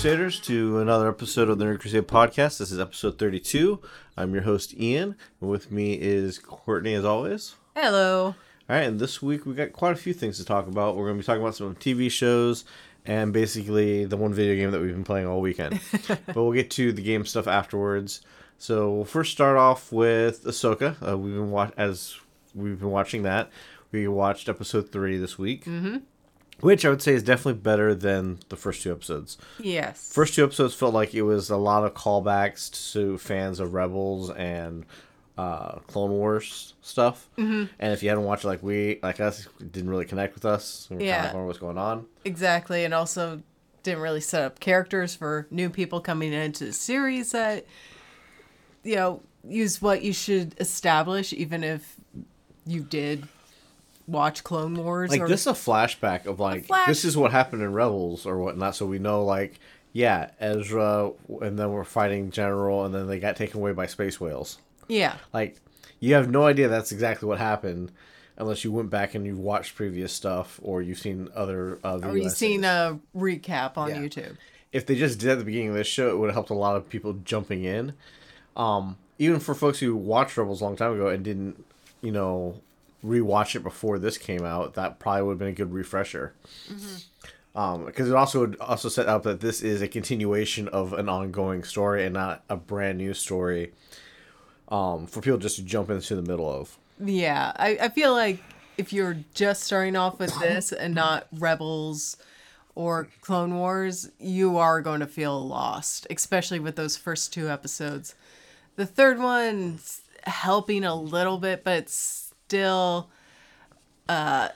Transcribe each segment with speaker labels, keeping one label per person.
Speaker 1: Crusaders, to another episode of the Nerd Crusade podcast. This is episode 32. I'm your host, Ian, and with me is Courtney, as always.
Speaker 2: Hello.
Speaker 1: All right, and this week we got quite a few things to talk about. We're going to be talking about some TV shows and basically the one video game that we've been playing all weekend. but we'll get to the game stuff afterwards. So we'll first start off with Ahsoka. Uh, we've been wa- as we've been watching that. We watched episode three this week, mm-hmm. Which I would say is definitely better than the first two episodes.
Speaker 2: Yes.
Speaker 1: First two episodes felt like it was a lot of callbacks to fans of Rebels and uh, Clone Wars stuff. Mm-hmm. And if you hadn't watched it like we, like us, it didn't really connect with us. We were
Speaker 2: Yeah.
Speaker 1: kind of what's going on.
Speaker 2: exactly, and also didn't really set up characters for new people coming into the series that you know use what you should establish, even if you did watch Clone Wars.
Speaker 1: Like
Speaker 2: or,
Speaker 1: this is a flashback of like
Speaker 2: flash-
Speaker 1: this is what happened in Rebels or whatnot, so we know like yeah, Ezra, and then we're fighting General, and then they got taken away by space whales.
Speaker 2: Yeah.
Speaker 1: Like you have no idea that's exactly what happened. Unless you went back and you've watched previous stuff, or you've seen other uh,
Speaker 2: Or
Speaker 1: you've
Speaker 2: seen a recap on
Speaker 1: Yeah.
Speaker 2: YouTube.
Speaker 1: if they just did at the beginning of this show, it would have helped a lot of people jumping in. Um, even for folks who watched Rebels a long time ago and didn't, you know, rewatch it before this came out, that probably would have been a good refresher. Um, because it also would also set up that this is a continuation of an ongoing story and not a brand new story. Um, for people just to jump into the middle of.
Speaker 2: Yeah, I, I feel like if you're just starting off with this and not Rebels or Clone Wars, you are going to feel lost, especially with those first two episodes. The third one's helping a little bit, but it's still, uh,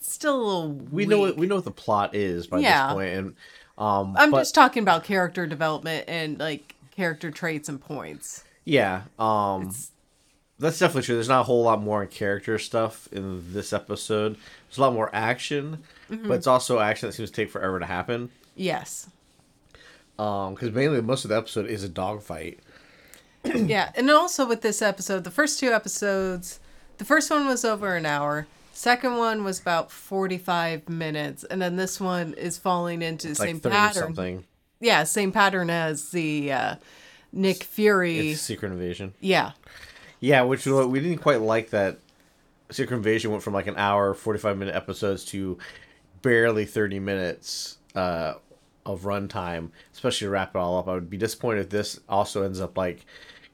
Speaker 2: still a little.
Speaker 1: We know what we know what the plot is by
Speaker 2: Yeah.
Speaker 1: this point, and um,
Speaker 2: I'm
Speaker 1: but-
Speaker 2: just talking about character development and like character traits and points.
Speaker 1: Yeah, um that's definitely true. There's not a whole lot more character stuff in this episode. There's a lot more action, but it's also action that seems to take forever to happen.
Speaker 2: Yes.
Speaker 1: Um, because mainly most of the episode is a dogfight.
Speaker 2: yeah, and also with this episode, the first two episodes, the first one was over an hour. Second one was about 45 minutes, and then this one is falling into the same
Speaker 1: like
Speaker 2: pattern.
Speaker 1: something.
Speaker 2: Yeah, same pattern as the uh, Nick Fury.
Speaker 1: It's Secret Invasion.
Speaker 2: yeah.
Speaker 1: Yeah, which we didn't quite like that Secret Invasion went from like an hour, forty five minute episodes to barely thirty minutes uh of runtime, especially to wrap it all up. I would be disappointed if this also ends up like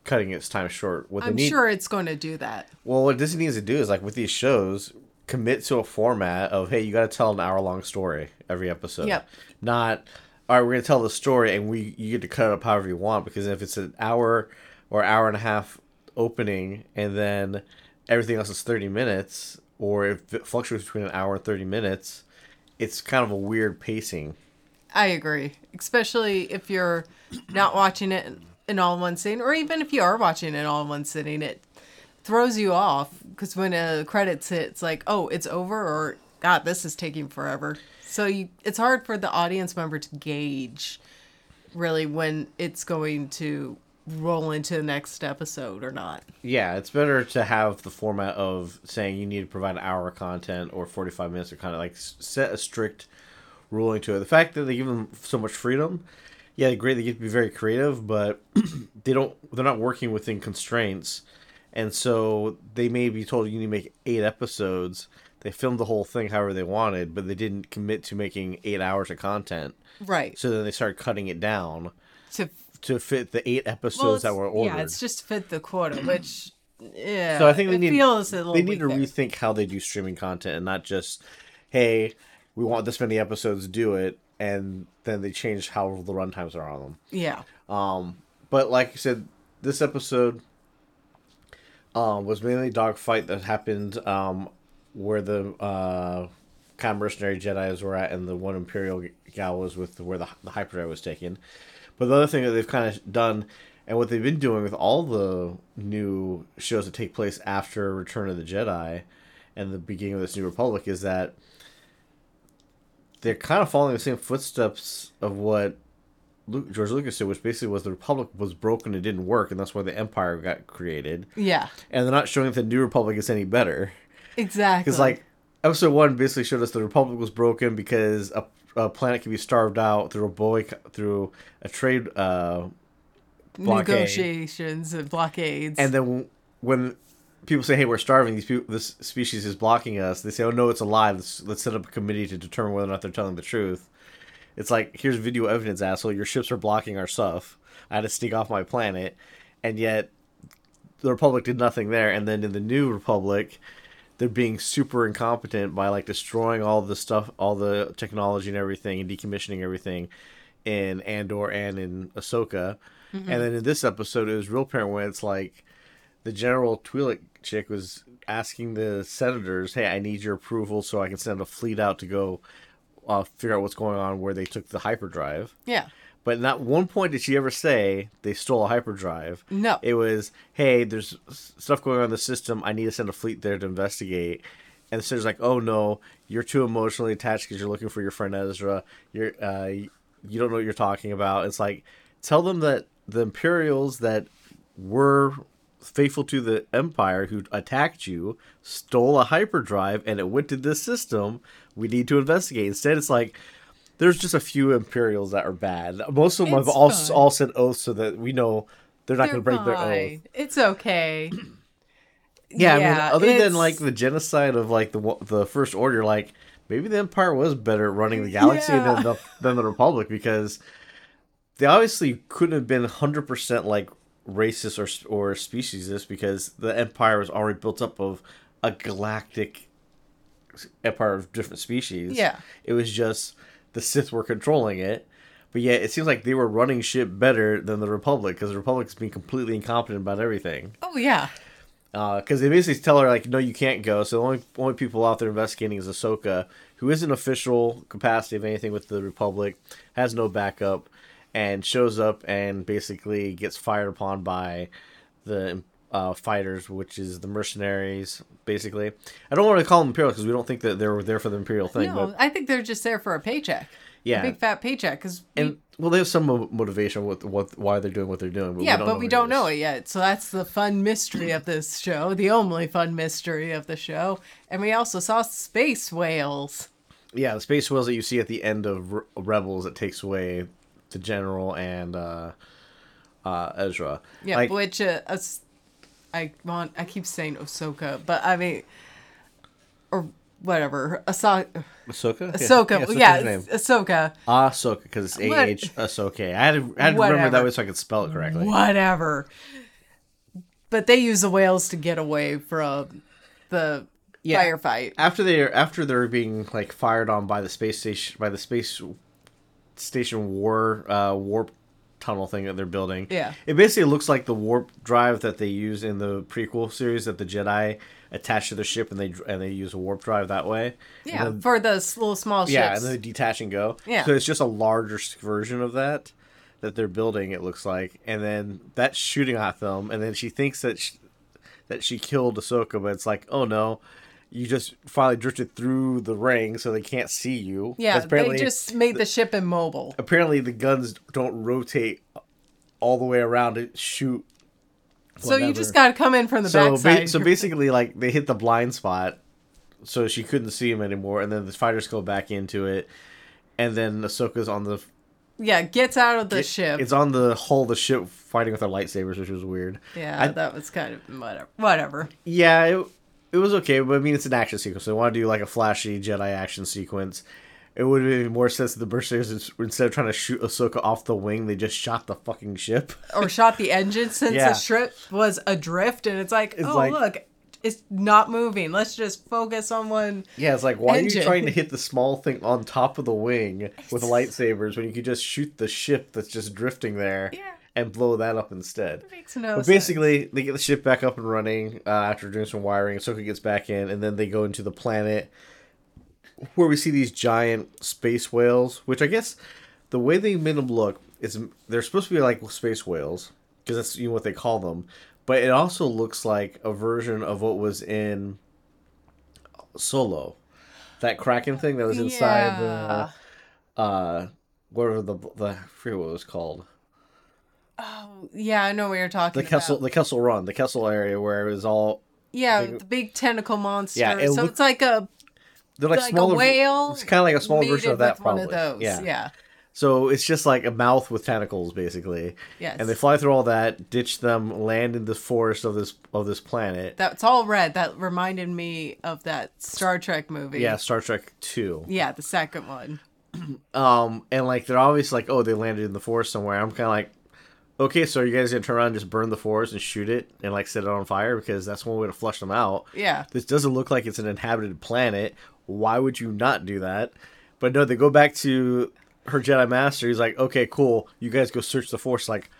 Speaker 1: cutting its time short. What
Speaker 2: I'm
Speaker 1: need
Speaker 2: sure it's going to do that.
Speaker 1: Well, what Disney needs to do is like with these shows, commit to a format of hey, you got to tell an hour long story every episode.
Speaker 2: Yep.
Speaker 1: Not all right. We're gonna tell the story, and we you get to cut it up however you want. Because if it's an hour or hour and a half opening, and then everything else is thirty minutes, or if it fluctuates between an hour and thirty minutes, it's kind of a weird pacing.
Speaker 2: I agree, especially if you're not watching it in all one sitting, or even if you are watching it all in one sitting, it throws you off because when a credits hit, it's like, oh, it's over, or God, this is taking forever. So you, it's hard for the audience member to gauge really when it's going to roll into the next episode or not.
Speaker 1: Yeah, it's better to have the format of saying you need to provide an hour of content or 45 minutes or kind of like set a strict ruling to it. The fact that they give them so much freedom, yeah, great, they get to be very creative, but they don't, they're not working within constraints. And so they may be told you need to make eight episodes. They filmed the whole thing however they wanted, but they didn't commit to making eight hours of content.
Speaker 2: Right.
Speaker 1: So then they started cutting it down
Speaker 2: To
Speaker 1: to fit the eight episodes
Speaker 2: well,
Speaker 1: that were ordered.
Speaker 2: Yeah, it's just fit the quota, which yeah.
Speaker 1: So I think they need
Speaker 2: feels a little
Speaker 1: they need to
Speaker 2: there.
Speaker 1: rethink how they do streaming content and not just, hey, we want this many episodes, do it, and then they changed how the runtimes are on them.
Speaker 2: Yeah.
Speaker 1: Um, but like I said, this episode um, was mainly a dogfight that happened um, where the uh, kind of mercenary Jedi's were at, and the one Imperial gal was with where the, the hyperdrive was taken. But the other thing that they've kind of done, and what they've been doing with all the new shows that take place after Return of the Jedi and the beginning of this New Republic, is that they're kind of following the same footsteps of what Luke, George Lucas did, which basically was the Republic was broken and didn't work, and that's why the Empire got created.
Speaker 2: Yeah.
Speaker 1: And they're not showing that the New Republic is any better.
Speaker 2: Exactly.
Speaker 1: Because like episode one basically showed us the Republic was broken because a, a planet can be starved out through a boy through a trade uh, blockade.
Speaker 2: Negotiations and blockades.
Speaker 1: And then when people say, "Hey, we're starving," these people, this species is blocking us. They say, "Oh no, it's a lie. Let's let's set up a committee to determine whether or not they're telling the truth." It's like, here's video evidence, asshole. Your ships are blocking our stuff. I had to sneak off my planet, and yet the Republic did nothing there. And then in the New Republic, they're being super incompetent by like destroying all the stuff, all the technology and everything, and decommissioning everything in Andor and in Ahsoka. Mm-hmm. And then in this episode, it was real apparent when it's like the General Twi'lek chick was asking the senators, "Hey, I need your approval so I can send a fleet out to go uh, figure out what's going on where they took the hyperdrive."
Speaker 2: yeah.
Speaker 1: But not one point did she ever say they stole a hyperdrive.
Speaker 2: No.
Speaker 1: It was, hey, there's stuff going on in the system. I need to send a fleet there to investigate. And the senator's like, oh no, you're too emotionally attached because you're looking for your friend Ezra. You're, uh, you don't know what you're talking about. It's like, tell them that the Imperials that were faithful to the Empire who attacked you stole a hyperdrive and it went to this system. We need to investigate. Instead, it's like, there's just a few Imperials that are bad. Most of them have all,
Speaker 2: fine.
Speaker 1: all said oaths so that we know they're not going to break their oath.
Speaker 2: It's okay.
Speaker 1: Yeah, I mean, other than like the genocide of like the the First Order, like maybe the Empire was better at running the galaxy
Speaker 2: Yeah.
Speaker 1: than the than the Republic because they obviously couldn't have been hundred percent like racist or or speciesist because the Empire was already built up of a galactic empire of different species.
Speaker 2: Yeah.
Speaker 1: it was just the Sith were controlling it. But yet, it seems like they were running shit better than the Republic because the Republic's been completely incompetent about everything
Speaker 2: oh yeah, uh,
Speaker 1: because they basically tell her like, no, you can't go. So the only only people out there investigating is Ahsoka, who isn't official capacity of anything with the Republic, has no backup, and shows up and basically gets fired upon by the uh, fighters, which is the mercenaries. Basically, I don't want to call them Imperial because we don't think that they were there for the Imperial thing,
Speaker 2: no,
Speaker 1: but
Speaker 2: I think they're just there for a paycheck.
Speaker 1: yeah,
Speaker 2: a big fat paycheck. Because
Speaker 1: and well, they have some motivation with what why they're doing what they're doing. But
Speaker 2: yeah,
Speaker 1: we don't
Speaker 2: but
Speaker 1: know
Speaker 2: we don't know it yet. So that's the fun mystery of this show, the only fun mystery of the show. And we also saw space whales.
Speaker 1: Yeah, the space whales that you see at the end of Re- Rebels that takes away the general and uh, uh, Ezra.
Speaker 2: Yeah,
Speaker 1: like,
Speaker 2: which uh, I want. I keep saying Ahsoka, but I mean, or whatever. Ahsoka.
Speaker 1: Ahsoka.
Speaker 2: Ahsoka. Yeah,
Speaker 1: name.
Speaker 2: Ahsoka.
Speaker 1: Ahsoka because it's A Ahsoka. I had to, I had to remember that way so I could spell it correctly.
Speaker 2: Whatever. But they use the whales to get away from the
Speaker 1: Yeah.
Speaker 2: firefight.
Speaker 1: After they are after they're being like fired on by the space station by the space station war uh, warp tunnel thing that they're building.
Speaker 2: Yeah.
Speaker 1: It basically looks like the warp drive that they use in the prequel series that the Jedi attach to the ship and they and they use a warp drive that way.
Speaker 2: Yeah,
Speaker 1: then-
Speaker 2: for the s- little small ships.
Speaker 1: yeah, and then they detach and go.
Speaker 2: Yeah.
Speaker 1: So it's just a larger version of that that they're building. It looks like, and then that's shooting at them, and then she thinks that she, that she killed Ahsoka, but it's like, oh no, you just finally drifted through the ring, so they can't see you.
Speaker 2: Yeah,
Speaker 1: apparently,
Speaker 2: they just made the ship immobile.
Speaker 1: apparently the guns don't rotate all the way around to shoot.
Speaker 2: So you just got to come in from the
Speaker 1: so
Speaker 2: backside.
Speaker 1: ba- so basically like they hit the blind spot so she couldn't see him anymore and then the fighters go back into it and then Ahsoka's on the
Speaker 2: yeah, gets out of the
Speaker 1: it-
Speaker 2: ship.
Speaker 1: it's on the hull of the ship fighting with her lightsabers which was weird
Speaker 2: yeah,
Speaker 1: I-
Speaker 2: that was kind of whatever. Whatever.
Speaker 1: yeah it, it was okay but I mean it's an action sequence so they want to do like a flashy Jedi action sequence it would have made more sense if the Berserkers instead of trying to shoot Ahsoka off the wing they just shot the fucking ship
Speaker 2: Or shot the engine since
Speaker 1: Yeah.
Speaker 2: the ship was adrift, and it's like,
Speaker 1: It's
Speaker 2: oh
Speaker 1: like-
Speaker 2: look, it's not moving. Let's just focus on one.
Speaker 1: Yeah, it's like why
Speaker 2: Engine.
Speaker 1: are you trying to hit the small thing on top of the wing with lightsabers when you could just shoot the ship that's just drifting there
Speaker 2: Yeah.
Speaker 1: And blow that up instead?
Speaker 2: Makes no
Speaker 1: But
Speaker 2: sense.
Speaker 1: basically, they get the ship back up and running uh, after doing some wiring. Ahsoka gets back in, and then they go into the planet where we see these giant space whales. Which I guess the way they made them look is they're supposed to be like space whales because that's you know what they call them. But it also looks like a version of what was in Solo, that Kraken thing that was inside
Speaker 2: Yeah.
Speaker 1: the uh, whatever the the I forget what it was called.
Speaker 2: Oh, yeah, I know what you're talking
Speaker 1: The Kessel,
Speaker 2: about.
Speaker 1: the Kessel Run, the Kessel area where it was all
Speaker 2: Yeah,
Speaker 1: big-
Speaker 2: the big tentacle monster.
Speaker 1: Yeah, it
Speaker 2: so
Speaker 1: look-
Speaker 2: it's like a
Speaker 1: they're like,
Speaker 2: like
Speaker 1: smaller.
Speaker 2: a whale.
Speaker 1: It's kind of like a smaller version of that.
Speaker 2: with one
Speaker 1: Probably.
Speaker 2: of those.
Speaker 1: Yeah.
Speaker 2: yeah.
Speaker 1: So it's just like a mouth with tentacles, basically.
Speaker 2: Yes.
Speaker 1: And they fly through all that, ditch them, land in the forest of this of this planet.
Speaker 2: That's all red. That reminded me of that Star Trek movie.
Speaker 1: yeah, Star Trek Two.
Speaker 2: Yeah, the second one.
Speaker 1: Um, and like they're always like, oh, they landed in the forest somewhere. I'm kind of like, okay, so are you guys gonna turn around and just burn the forest and shoot it and like set it on fire because that's one way to flush them out.
Speaker 2: Yeah.
Speaker 1: This doesn't look like it's an inhabited planet. Why would you not do that? But no, they go back to her Jedi Master. He's like, okay, cool. You guys go search the forest. Like,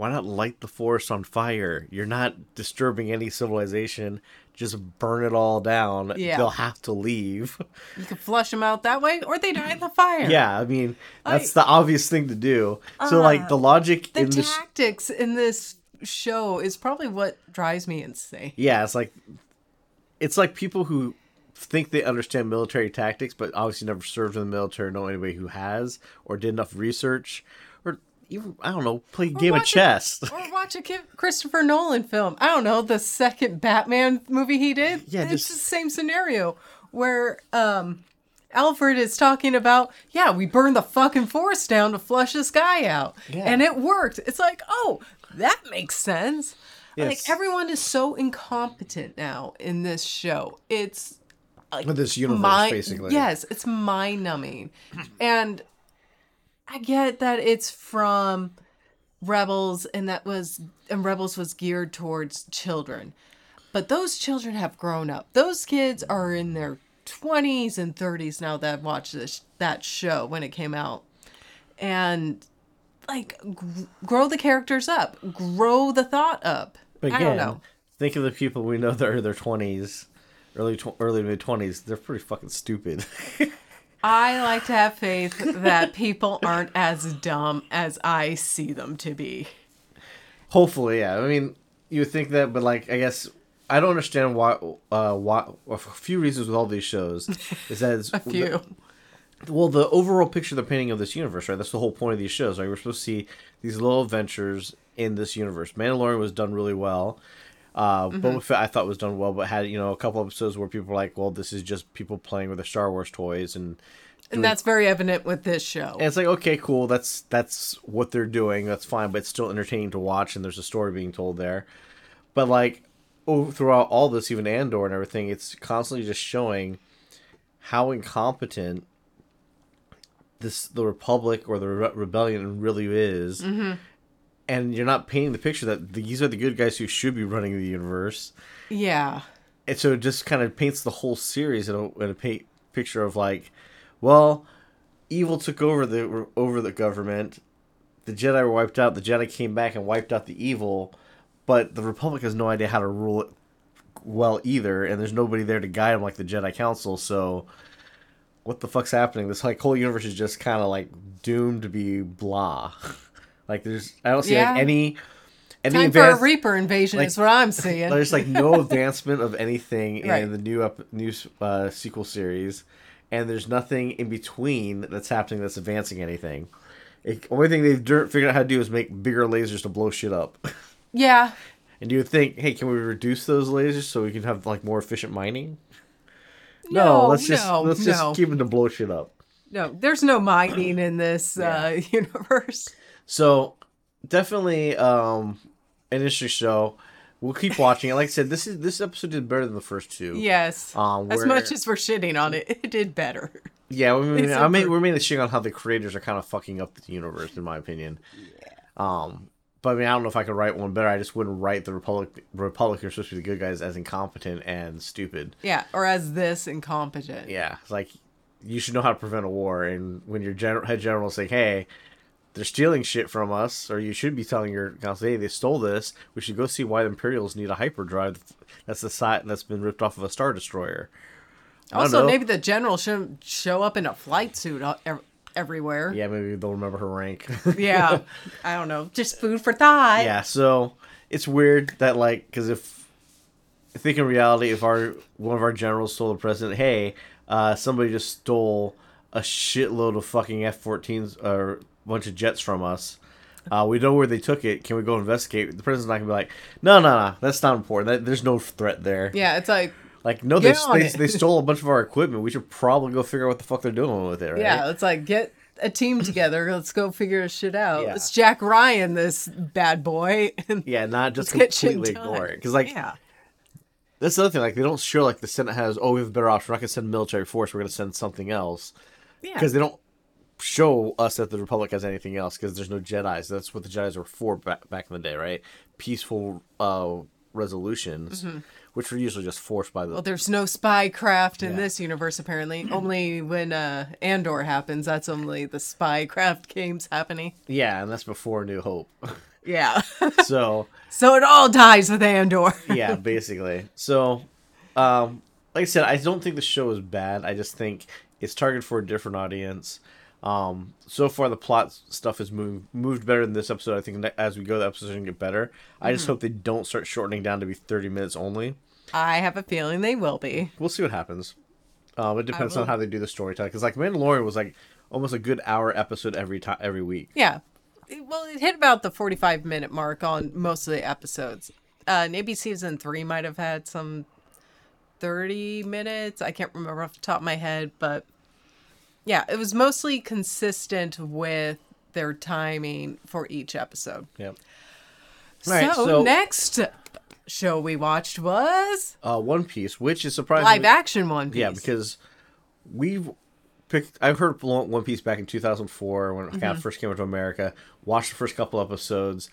Speaker 1: why not light the forest on fire? You're not disturbing any civilization. Just burn it all down.
Speaker 2: Yeah.
Speaker 1: They'll have to leave.
Speaker 2: You can flush them out that way, or they die in the fire.
Speaker 1: yeah, I mean, that's
Speaker 2: I-
Speaker 1: the obvious thing to do. So, uh, like, the logic
Speaker 2: The
Speaker 1: in this.
Speaker 2: tactics in this show is probably what drives me insane.
Speaker 1: Yeah, it's like it's like people who think they understand military tactics, but obviously never served in the military, know anybody who has, or did enough research, even I don't know, play a game of
Speaker 2: watch a-
Speaker 1: chess.
Speaker 2: Or watch a Christopher Nolan film. I don't know, the second Batman movie he did.
Speaker 1: Yeah,
Speaker 2: it's
Speaker 1: just-
Speaker 2: the same scenario where um Alfred is talking about, yeah, we burned the fucking forest down to flush this guy out.
Speaker 1: Yeah.
Speaker 2: And it worked. It's like, oh, that makes sense.
Speaker 1: Yes.
Speaker 2: Like everyone is so incompetent now in this show. It's like
Speaker 1: With this universe,
Speaker 2: mind-
Speaker 1: basically.
Speaker 2: Yes, it's mind numbing. And I get that it's from Rebels and that was and Rebels was geared towards children. But those children have grown up. Those kids are in their 20s and 30s now that watched this that show when it came out. And like gr- grow the characters up, grow the thought up.
Speaker 1: But
Speaker 2: I don't
Speaker 1: again,
Speaker 2: know.
Speaker 1: think of the people we know that are in their twenties, early tw- early mid twenties. They're pretty fucking stupid.
Speaker 2: I like to have faith that people aren't as dumb as I see them to be.
Speaker 1: Hopefully, yeah. I mean, you would think that, but like, I guess I don't understand why. Uh, why a few reasons with all these shows is that it's,
Speaker 2: A few.
Speaker 1: well, the overall picture they're painting of this universe, right? That's the whole point of these shows, right? We're supposed to see these little adventures in this universe. Mandalorian was done really well. Uh,
Speaker 2: Mm-hmm.
Speaker 1: Boba Fett I thought was done well, but had you know a couple episodes where people were like, "Well, this is just people playing with their Star Wars toys," and
Speaker 2: And that's very evident with this show.
Speaker 1: and it's like, okay, cool. That's that's what they're doing. That's fine, but it's still entertaining to watch, and there's a story being told there. But like, oh, throughout all this, even Andor and everything, it's constantly just showing how incompetent this the Republic or the Re- Rebellion really is. Mm-hmm. And you're not painting the picture that these are the good guys who should be running the universe.
Speaker 2: yeah.
Speaker 1: And so it just kind of paints the whole series in a, in a pa- picture of like, well, evil took over the over the government. The Jedi were wiped out. The Jedi came back and wiped out the evil, but the Republic has no idea how to rule it well either, and there's nobody there to guide them like the Jedi Council. So, what the fuck's happening? This like whole universe is just kind of like doomed to be blah. like there's I don't see
Speaker 2: Yeah.
Speaker 1: like any any
Speaker 2: Time for a Reaper invasion
Speaker 1: like-
Speaker 2: is what I'm seeing.
Speaker 1: there's like no advancement of anything
Speaker 2: Right.
Speaker 1: in the new up new uh, sequel series, and there's nothing in between that's happening that's advancing anything. It, only thing they've figured out how to do is make bigger lasers to blow shit up.
Speaker 2: yeah.
Speaker 1: and you would think, hey, can we reduce those lasers so we can have like more efficient mining?
Speaker 2: No,
Speaker 1: let's just
Speaker 2: no,
Speaker 1: let's just
Speaker 2: no.
Speaker 1: keep them to blow shit up.
Speaker 2: No, there's no mining in this uh, universe.
Speaker 1: So definitely um an interesting show. We'll keep watching it. Like I said, this is this episode did better than the first two.
Speaker 2: Yes.
Speaker 1: Um,
Speaker 2: as much as we're shitting on it, it did better.
Speaker 1: Yeah, I mean, I mean, we're mainly shitting on how the creators are kind of fucking up the universe, in my opinion. Yeah. Um, but I mean, I don't know if I could write one better. I just wouldn't write the Republic, Republic, are supposed to be the good guys, as incompetent and stupid.
Speaker 2: Yeah, or as this incompetent.
Speaker 1: Yeah, it's like you should know how to prevent a war, and when your general, head general is like, "Hey, they're stealing shit from us," or you should be telling your council, "Hey, they stole this. We should go see why the Imperials need a hyperdrive. That's the site that's been ripped off of a star destroyer." I
Speaker 2: Also, maybe the general shouldn't show up in a flight suit uh, everywhere.
Speaker 1: Yeah, maybe they'll remember her rank.
Speaker 2: Yeah. I don't know. Just food for thought.
Speaker 1: yeah so it's weird that like because if I think in reality if our one of our generals told the president hey uh, somebody just stole a shitload of fucking f-14s or a bunch of jets from us uh, we know where they took it can we go investigate the president's not gonna be like no no no that's not important that, there's no threat there
Speaker 2: Yeah, it's like
Speaker 1: Like, no, they, they, they stole a bunch of our equipment. We should probably go figure out what the fuck they're doing with it, right?
Speaker 2: Yeah, it's like get a team together. Let's go figure this shit out.
Speaker 1: Yeah.
Speaker 2: It's Jack Ryan, this bad boy.
Speaker 1: Yeah, not just
Speaker 2: Let's get shit
Speaker 1: completely ignore it. Because, like,
Speaker 2: yeah,
Speaker 1: that's the other thing. Like, they don't show, like, the Senate has, oh, we have a better option. We're not going to send military force. We're going to send something else.
Speaker 2: Yeah,
Speaker 1: Because they don't show us that the Republic has anything else because there's no Jedi's. That's what the Jedi's were for back, back in the day, right? Peaceful uh, resolutions, which were usually just forced by the.
Speaker 2: Mm-hmm. Well, there's no spy craft in
Speaker 1: Yeah.
Speaker 2: this universe apparently. only when uh, Andor happens, that's only the spy craft games happening.
Speaker 1: yeah, and that's before New Hope.
Speaker 2: Yeah.
Speaker 1: so,
Speaker 2: so it all dies with Andor.
Speaker 1: yeah, basically. So, um, like I said, I don't think the show is bad. I just think it's targeted for a different audience. Um, so far the plot stuff is moving moved better than this episode. I think as we go, the episode's gonna get better. I just hope they don't start shortening down to be thirty minutes only.
Speaker 2: I have a feeling they will be.
Speaker 1: We'll see what happens. Um, it depends on how they do the storytelling. Because like Mandalorian was like almost a good hour episode every time every week.
Speaker 2: Yeah. Well, it hit about the 45 minute mark on most of the episodes. Uh, maybe season three might have had some 30 minutes. I can't remember off the top of my head, but yeah, it was mostly consistent with their timing for each episode.
Speaker 1: Yep.
Speaker 2: So,
Speaker 1: Right, so-
Speaker 2: next show we watched was
Speaker 1: Uh, One Piece, which is surprising.
Speaker 2: live action One Piece.
Speaker 1: Yeah, because we've picked. I've heard One Piece back in 2004 when it
Speaker 2: Mm-hmm.
Speaker 1: of first came to America. Watched the first couple episodes.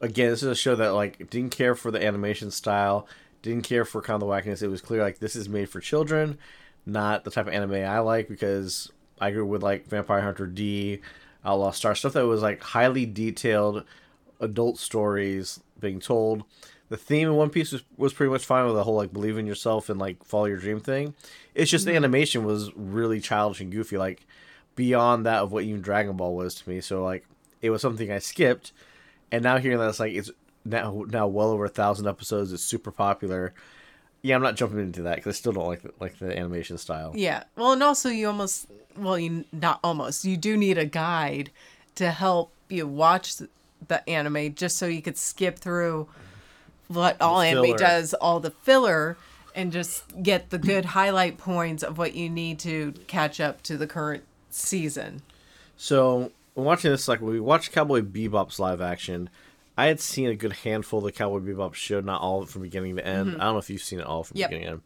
Speaker 1: Again, this is a show that like didn't care for the animation style, didn't care for kind of the wackiness. It was clear like this is made for children, not the type of anime I like because I grew with like Vampire Hunter D, Outlaw Star stuff that was like highly detailed adult stories being told. The theme in One Piece was, was pretty much fine with the whole like believe in yourself and like follow your dream thing. It's just the mm-hmm. animation was really childish and goofy, like beyond that of what even Dragon Ball was to me. So like it was something I skipped, and now hearing that it's like it's now now well over a thousand episodes, it's super popular. Yeah, I'm not jumping into that because I still don't like the, like the animation style.
Speaker 2: Yeah. Well, and also you almost well, you not almost. You do need a guide to help you watch the anime just so you could skip through what all anime does, all the filler and just get the good highlight points of what you need to catch up to the current season.
Speaker 1: So watching this, like we watched Cowboy Bebop's live action, I had seen a good handful of the Cowboy Bebop show, not all of it from beginning to end. Mm-hmm. I don't know if you've seen it all from
Speaker 2: Yep.
Speaker 1: beginning to end.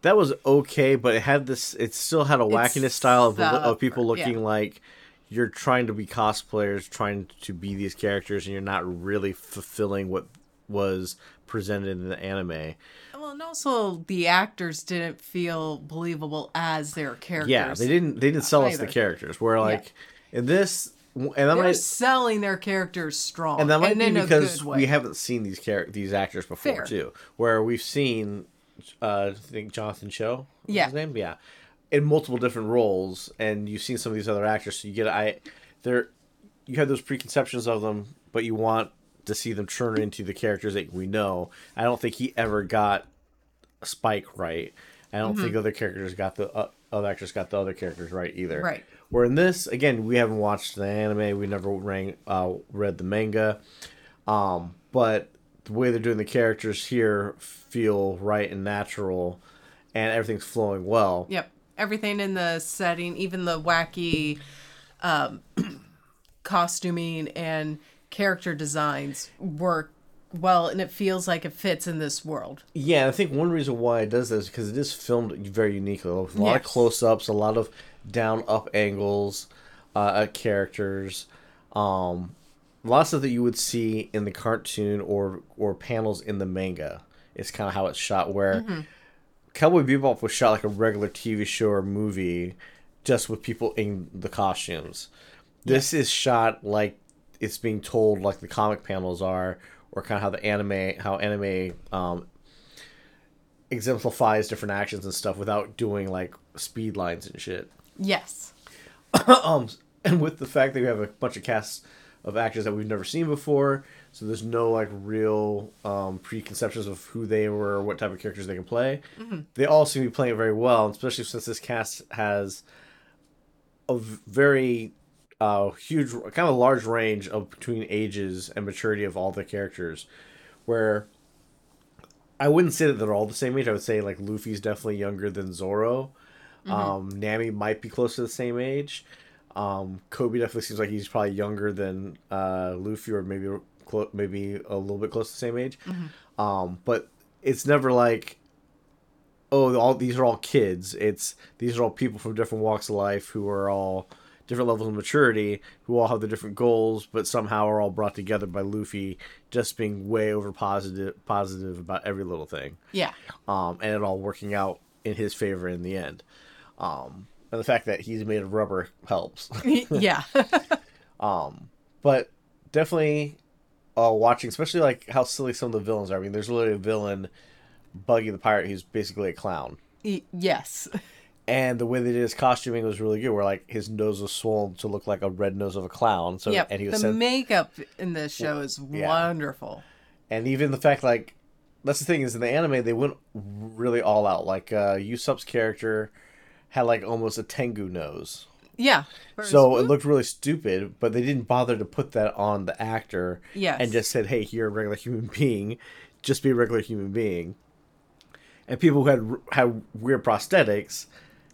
Speaker 1: That was okay, but it had this. It still had a wackiness style of, of people
Speaker 2: suffered, yeah.
Speaker 1: looking like you're trying to be cosplayers, trying to be these characters, and you're not really fulfilling what was presented in the anime.
Speaker 2: Well, and also the actors didn't feel believable as their characters.
Speaker 1: Yeah, they didn't. They didn't sell us the characters. Where like in this, and that
Speaker 2: They're
Speaker 1: might
Speaker 2: selling their characters strong,
Speaker 1: and that might be
Speaker 2: in a
Speaker 1: because we haven't seen these char- these actors before
Speaker 2: Fair.
Speaker 1: too. Where we've seen, uh, I think Jonathan Cho,
Speaker 2: Yeah.
Speaker 1: his name, yeah, in multiple different roles, and you've seen some of these other actors, so you get I, they're, you have those preconceptions of them, but you want to see them turn into the characters that we know. I don't think he ever got Spike right. I don't
Speaker 2: Mm-hmm.
Speaker 1: think other characters got the uh, other actors got the other characters right either.
Speaker 2: Right.
Speaker 1: Where in this, again, we haven't watched the anime. We never rang, uh, read the manga. Um, but the way they're doing the characters here feel right and natural, and everything's flowing well.
Speaker 2: Yep. Everything in the setting, even the wacky um, costuming and character designs work well, and it feels like it fits in this world.
Speaker 1: Yeah, I think one reason why it does this is because it is filmed very uniquely. A lot of close ups, a lot of down up angles uh, at characters. Um, lots of that you would see in the cartoon or or panels in the manga. Is kind of how it's shot. Where Cowboy Bebop was shot like a regular TV show or movie, just with people in the costumes. This is shot like it's being told like the comic panels are, or kind of how the anime how anime um, exemplifies different actions and stuff without doing like speed lines and shit.
Speaker 2: Yes.
Speaker 1: um, and with the fact that we have a bunch of casts of actors that we've never seen before, so there's no like real um, preconceptions of who they were or what type of characters they can play. They all seem to be playing it very well, especially since this cast has a very uh, huge, kind of large range of between ages and maturity of all the characters, where I wouldn't say that they're all the same age. I would say like Luffy's definitely younger than Zoro. Um, Nami might be close to the same age. Um, Koby definitely seems like he's probably younger than uh, Luffy, or maybe clo- maybe a little bit close to the same age. Um, but it's never like, oh, all these are all kids. It's these are all people from different walks of life who are all different levels of maturity, who all have their different goals, but somehow are all brought together by Luffy just being way over positive positive about every little thing
Speaker 2: Yeah.
Speaker 1: um, and it all working out in his favor in the end. Um, and the fact that he's made of rubber helps.
Speaker 2: yeah.
Speaker 1: but definitely uh, watching, especially like how silly some of the villains are. I mean, there's literally a villain, Buggy the Pirate, who's basically a clown.
Speaker 2: Yes.
Speaker 1: And the way they did his costuming was really good, where like his nose was swollen to look like a red nose of a clown. So
Speaker 2: Yep.
Speaker 1: and he
Speaker 2: The
Speaker 1: was sent,
Speaker 2: makeup in this show is
Speaker 1: Yeah.
Speaker 2: wonderful.
Speaker 1: and even the fact like that's the thing is in the anime they went really all out. Like uh, Usopp's character had like almost a Tengu nose.
Speaker 2: Yeah.
Speaker 1: So it looked really stupid, but they didn't bother to put that on the actor.
Speaker 2: Yes.
Speaker 1: And just said, "Hey, you're a regular human being. Just be a regular human being." And people who had had weird prosthetics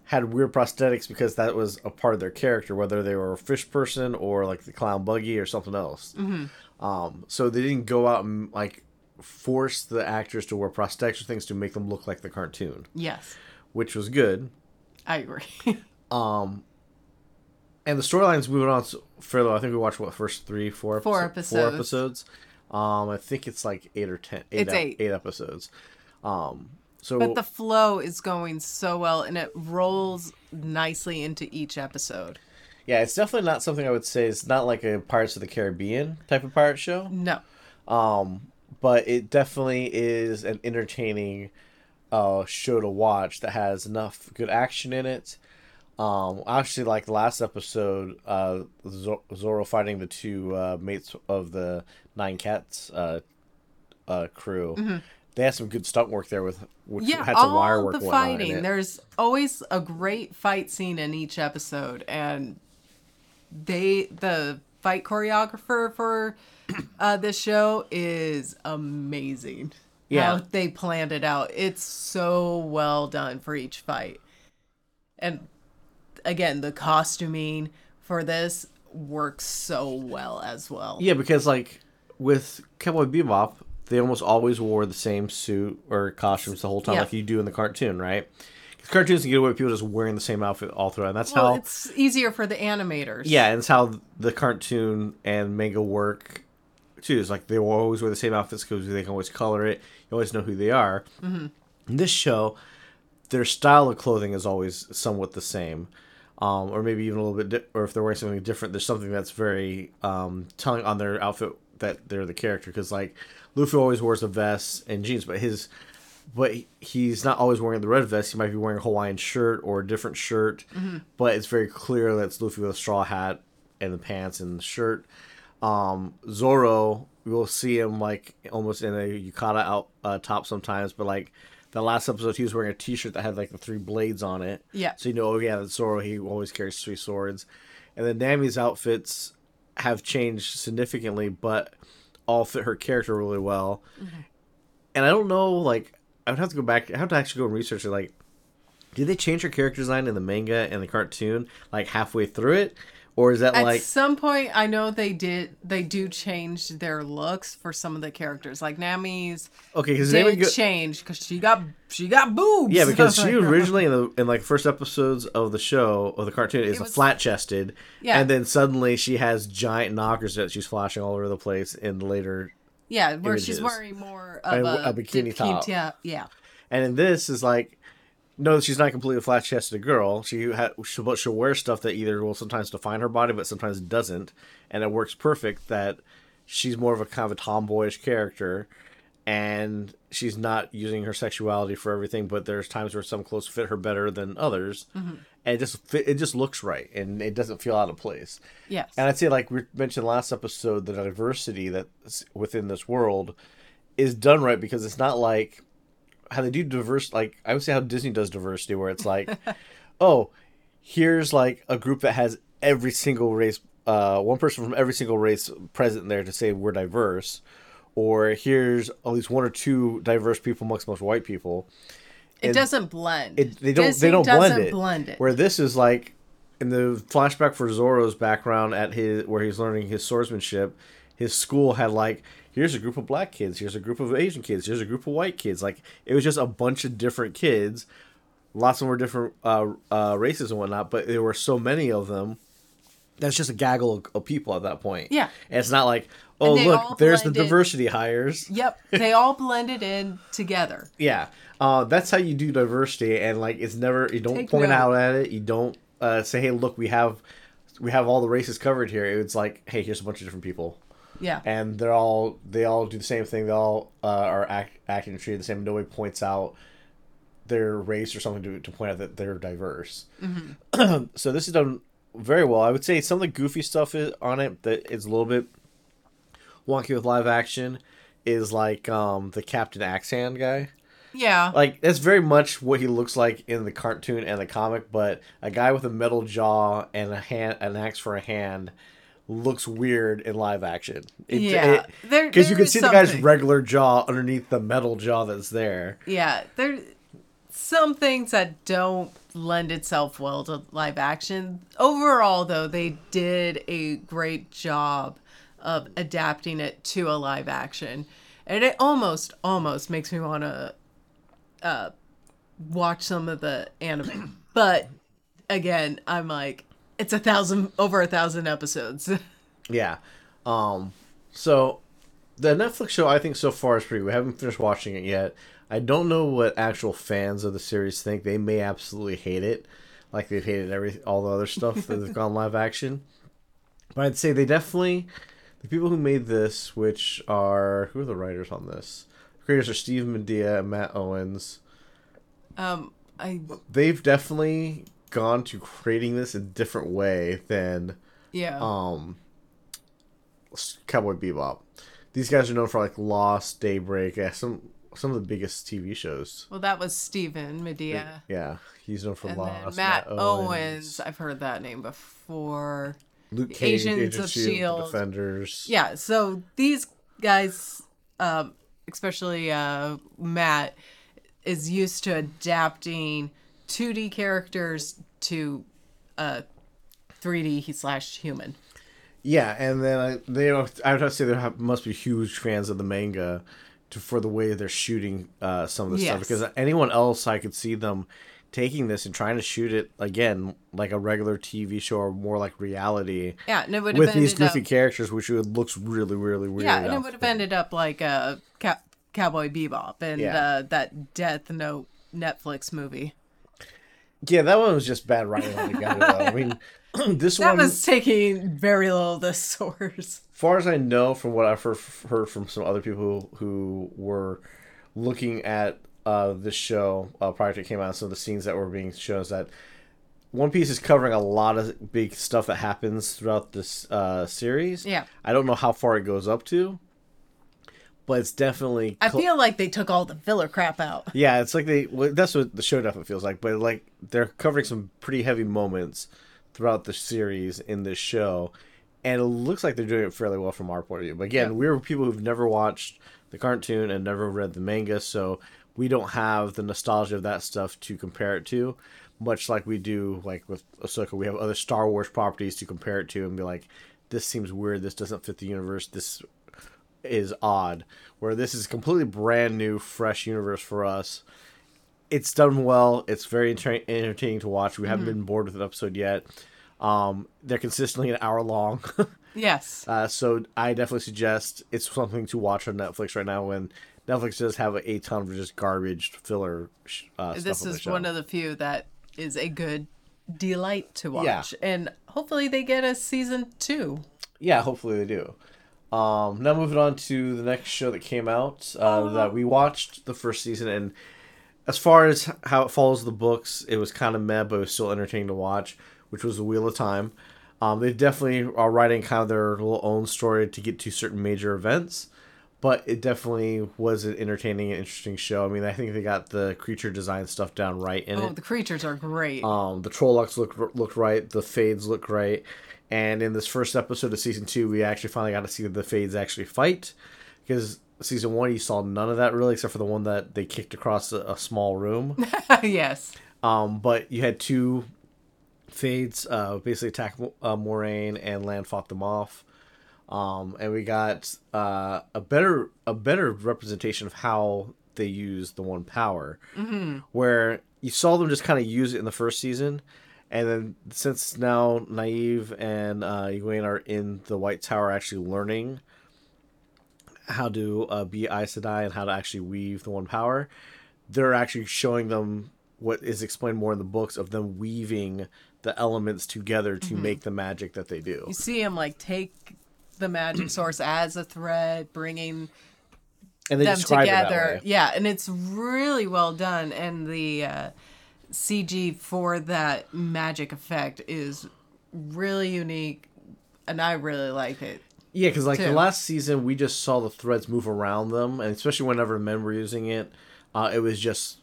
Speaker 1: had weird prosthetics because that was a part of their character, whether they were a fish person or like the clown buggy or something else. Mm-hmm. Um, so they didn't go out and like force the actors to wear prosthetics or things to make them look like the cartoon,
Speaker 2: yes.
Speaker 1: which was good.
Speaker 2: I agree.
Speaker 1: and the storyline's moving on s- further. I think we watched what first three, four,
Speaker 2: Four
Speaker 1: episo- Four
Speaker 2: episodes.
Speaker 1: episodes. Um, I think it's like eight or ten. Eight
Speaker 2: It's
Speaker 1: ep-
Speaker 2: eight.
Speaker 1: eight episodes. Um, so
Speaker 2: but the flow is going so well and it rolls nicely into each episode.
Speaker 1: yeah, it's definitely not something I would say. It's not like a Pirates of the Caribbean type of pirate show,
Speaker 2: No.
Speaker 1: but it definitely is an entertaining uh, show to watch that has enough good action in it. Um, actually, like the last episode, uh, Zor- Zoro fighting the two uh, mates of the Nine Cats uh, uh, crew. They had some good stunt work there with which.
Speaker 2: Yeah,
Speaker 1: had some wire work
Speaker 2: the fighting. There's always a great fight scene in each episode, and they the fight choreographer for uh, this show is amazing.
Speaker 1: Yeah.
Speaker 2: how they planned it out. It's so well done for each fight, and again, the costuming for this works so well as well.
Speaker 1: Yeah, because like with Cowboy Bebop, they almost always wore the same suit or costumes the whole time,
Speaker 2: Yeah.
Speaker 1: like you do in the cartoon, right? 'Cause cartoons can get away with people just wearing the same outfit all throughout, and that's
Speaker 2: Well,
Speaker 1: how.
Speaker 2: it's easier for the animators.
Speaker 1: Yeah, and it's how the cartoon and manga work too. It's like they will always wear the same outfits because they can always color it. You always know who they are. Mm-hmm. In this show, their style of clothing is always somewhat the same, um, or maybe even a little bit. Di- or if they're wearing something different, there's something that's very um, telling on their outfit that they're the character. Because like Luffy always wears a vest and jeans, but his but he's not always wearing the red vest. He might be wearing a Hawaiian shirt or a different shirt, but it's very clear that it's Luffy with a straw hat and the pants and the shirt. Um, Zoro, we'll see him like almost in a yukata out uh, top sometimes, but like the last episode, he was wearing a T-shirt that had like the three blades on it.
Speaker 2: Yeah.
Speaker 1: So you know, oh yeah, that's Zoro. He always carries three swords, and then Nami's outfits have changed significantly, but all fit her character really well. And I don't know, like I would have to go back. I have to actually go and research it. Like, did they change her character design in the manga and the cartoon like halfway through it, or is that like At
Speaker 2: some point, I know they did. They do change their looks for some of the characters. Like Nami's
Speaker 1: okay? Because
Speaker 2: did
Speaker 1: go-
Speaker 2: change because she got she got boobs.
Speaker 1: yeah, because
Speaker 2: Like,
Speaker 1: she originally in the in like first episodes of the show or the cartoon is a flat chested,
Speaker 2: Yeah.
Speaker 1: and then suddenly she has giant knockers that she's flashing all over the place in later
Speaker 2: yeah, where she's wearing more of
Speaker 1: A-
Speaker 2: a,
Speaker 1: a bikini top.
Speaker 2: Yeah, yeah,
Speaker 1: And in this is like, no, she's not completely flat chested girl. She ha- she'll, but she'll wear stuff that either will sometimes define her body, but sometimes doesn't, and it works perfect. That she's more of a kind of a tomboyish character, and she's not using her sexuality for everything. But there's times where some clothes fit her better than others, mm-hmm. and it just fit, it just looks right, and it doesn't feel out of place.
Speaker 2: yes.
Speaker 1: And I'd say, like we mentioned last episode, the diversity that's within this world is done right because it's not like how they do diverse. Like I would say how Disney does diversity, where it's like, oh, here's like a group that has every single race, uh, one person from every single race present there to say we're diverse, or here's at least one or two diverse people amongst most white people.
Speaker 2: It
Speaker 1: And
Speaker 2: doesn't blend.
Speaker 1: It, they don't
Speaker 2: Disney
Speaker 1: they don't blend it.
Speaker 2: blend it.
Speaker 1: Where this is like in the flashback for Zoro's background at his where he's learning his swordsmanship, his school had like here's a group of black kids, here's a group of Asian kids, here's a group of white kids. Like it was just a bunch of different kids. Lots of them were different uh, uh, races and whatnot, but there were so many of them. That's just a gaggle of, of people at that point.
Speaker 2: Yeah.
Speaker 1: and it's not like oh look, there's the diversity hires.
Speaker 2: Yep, they all blended in together.
Speaker 1: Yeah, uh, that's how you do diversity, and like it's never you don't
Speaker 2: Take
Speaker 1: point
Speaker 2: note.
Speaker 1: out at it. You don't uh, say, "Hey, look, we have we have all the races covered here." It's like, "Hey, here's a bunch of different people,"
Speaker 2: Yeah.
Speaker 1: and they're all they all do the same thing. They all uh, are act, acting and treated the same. Nobody points out their race or something to, to point out that they're diverse. so this is done very well. I would say some of the goofy stuff is, on it that is a little bit wonky with live action is like um, the Captain Axe Hand guy
Speaker 2: yeah.
Speaker 1: like that's very much what he looks like in the cartoon and the comic but a guy with a metal jaw and a hand an axe for a hand looks weird in live action
Speaker 2: Yeah,
Speaker 1: because you can see the guy's regular jaw underneath the metal jaw that's there
Speaker 2: Yeah, there some things that don't lend itself well to live action. Overall though, they did a great job of adapting it to a live action. And it almost almost makes me want to uh watch some of the anime. but again, I'm like it's a thousand over a thousand episodes.
Speaker 1: yeah. Um so the netflix show i think so far is pretty good we haven't finished watching it yet. I don't know what actual fans of the series think. They may absolutely hate it like they've hated every all the other stuff that have gone live action. But i'd say they definitely the people who made this which are who are the writers on this? The creators are Steve Maeda and matt owens.
Speaker 2: Um I
Speaker 1: they've definitely gone to creating this a different way than
Speaker 2: yeah.
Speaker 1: um Cowboy Bebop. These guys are known for like Lost, Daybreak, yeah, some some of the biggest TV shows.
Speaker 2: well, that was Steven Maeda.
Speaker 1: Yeah, he's known for
Speaker 2: And
Speaker 1: Lost.
Speaker 2: then Matt Owens. I've heard that name before.
Speaker 1: Luke Cage,
Speaker 2: Agents
Speaker 1: Agents
Speaker 2: of
Speaker 1: Shield,
Speaker 2: S.H.I.E.L.D..
Speaker 1: Defenders.
Speaker 2: Yeah, so these guys, um, especially uh, Matt, is used to adapting 2D characters to uh, 3D slash human.
Speaker 1: Yeah, and then I, they I would have to say they must be huge fans of the manga to, for the way they're shooting uh, some of this stuff. Because anyone else, I could see them taking this and trying to shoot it again like a regular TV show or more like reality.
Speaker 2: Yeah, and it would
Speaker 1: with these goofy
Speaker 2: up,
Speaker 1: characters, which would looks really, really weird.
Speaker 2: yeah, and it would have ended up like a Cow- Cowboy Bebop and
Speaker 1: Yeah.
Speaker 2: uh, that Death Note Netflix movie.
Speaker 1: Yeah, that one was just bad writing altogether. though. I mean, this
Speaker 2: That
Speaker 1: one,
Speaker 2: was taking very little of the source.
Speaker 1: far as I know, from what I've heard, heard from some other people who, who were looking at uh, this show uh, prior to it came out, some of the scenes that were being shown is that One Piece is covering a lot of big stuff that happens throughout this uh, series.
Speaker 2: Yeah.
Speaker 1: I don't know how far it goes up to, but it's definitely.
Speaker 2: I feel like they took all the filler crap out.
Speaker 1: Yeah, it's like they. Well, that's what the show definitely feels like. But like they're covering some pretty heavy moments throughout the series in this show, and it looks like they're doing it fairly well from our point of view. But again,
Speaker 2: Yeah.
Speaker 1: we're people who've never watched the cartoon and never read the manga, so we don't have the nostalgia of that stuff to compare it to. Much like we do, like with Ahsoka, we have other Star Wars properties to compare it to and be like, this seems weird. This doesn't fit the universe. This is odd. Where this is completely brand new, fresh universe for us. It's done well. It's very enter- entertaining to watch. We haven't been bored with an episode yet. Um, they're consistently an hour long.
Speaker 2: Yes.
Speaker 1: uh, so I definitely suggest it's something to watch on Netflix right now when Netflix does have a, ton of just garbage filler sh- uh, stuff
Speaker 2: this is one of the few that is a good delight to watch.
Speaker 1: Yeah.
Speaker 2: And hopefully they get a season two.
Speaker 1: Yeah, hopefully they do. Um, now moving on to the next show that came out uh, that we watched the first season, and as far as how it follows the books, it was kind of meh, but it was still entertaining to watch. Which was the Wheel of Time. Um, they definitely are writing kind of their little own story to get to certain major events, but it definitely was an entertaining and interesting show. I mean, I think they got the creature design stuff down right in
Speaker 2: Oh,
Speaker 1: it.
Speaker 2: the creatures are great.
Speaker 1: Um, the Trollocs look looked right. The Fades look great. And in this first episode of season two, we actually finally got to see the Fades actually fight, because season one, you saw none of that really, except for the one that they kicked across a, a small room.
Speaker 2: yes.
Speaker 1: Um, but you had two fades uh, basically attack uh, Moiraine and Lan fought them off. Um, and we got uh, a better a better representation of how they use the one power, mm-hmm. where you saw them just kind of use it in the first season, and then since now Nynaeve and uh, Egwene are in the White Tower, actually learning how to uh, be Aes Sedai and how to actually weave the one power, they're actually showing them what is explained more in the books of them weaving the elements together to mm-hmm. make the magic that they do.
Speaker 2: You see them like take the magic source as a thread, bringing and them together. Yeah, and it's really well done, and the uh, CG for that magic effect is really unique, and I really like it.
Speaker 1: Yeah, because like too. the last season, we just saw the threads move around them, and especially whenever men were using it, uh, it was just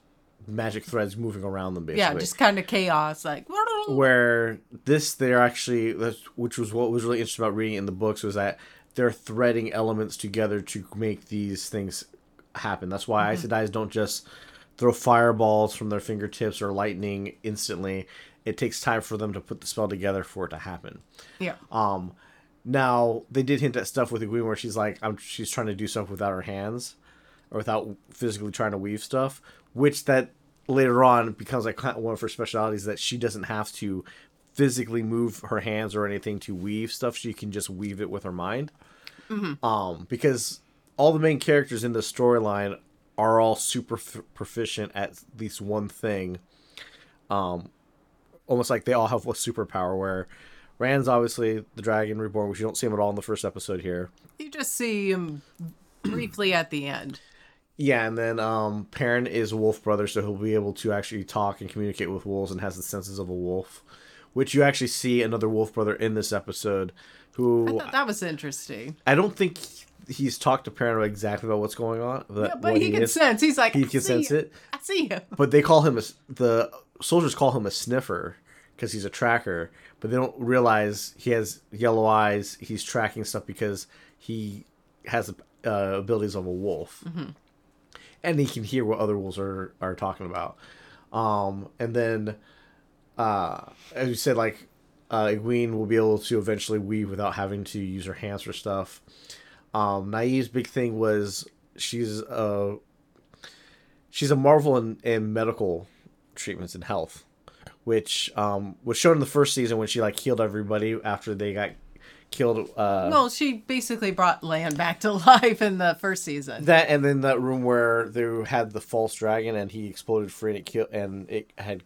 Speaker 1: magic threads moving around them. Basically,
Speaker 2: yeah, just kind of chaos, like
Speaker 1: where this they're actually which was what was really interesting about reading in the books was that they're threading elements together to make these things happen. That's why mm-hmm. Aes Sedai don't just throw fireballs from their fingertips or lightning instantly. It takes time for them to put the spell together for it to happen.
Speaker 2: Yeah.
Speaker 1: Um now they did hint at stuff with Egwene where she's like I'm she's trying to do stuff without her hands or without physically trying to weave stuff, which that later on becomes like one of her specialities that she doesn't have to physically move her hands or anything to weave stuff. She can just weave it with her mind. Mm-hmm. Um, because all the main characters in the storyline are all super f- proficient at least one thing. Um, almost like they all have a superpower. Where Rand's obviously the dragon reborn, which you don't see him at all in the first episode here.
Speaker 2: You just see him briefly at the end.
Speaker 1: Yeah, and then um, Perrin is a wolf brother, so he'll be able to actually talk and communicate with wolves and has the senses of a wolf, which you actually see another wolf brother in this episode. Who
Speaker 2: that was interesting.
Speaker 1: I don't think he's talked to Perrin exactly about what's going on.
Speaker 2: yeah, but he, he can is. sense. He's like,
Speaker 1: he can sense
Speaker 2: you.
Speaker 1: it.
Speaker 2: I see you.
Speaker 1: But they call him a, the soldiers call him a sniffer because he's a tracker, but they don't realize he has yellow eyes. He's tracking stuff because he has uh, abilities of a wolf. Mm-hmm and he can hear what other wolves are are talking about. Um, and then, uh, as you said, like uh, Egwene will be able to eventually weave without having to use her hands for stuff. Um, Nynaeve's big thing was she's a she's a marvel in, in medical treatments and health, which um, was shown in the first season when she like healed everybody after they got killed. Uh,
Speaker 2: well, she basically brought Lan back to life in the first season.
Speaker 1: That and then that room where they had the false dragon and he exploded free and it killed and it had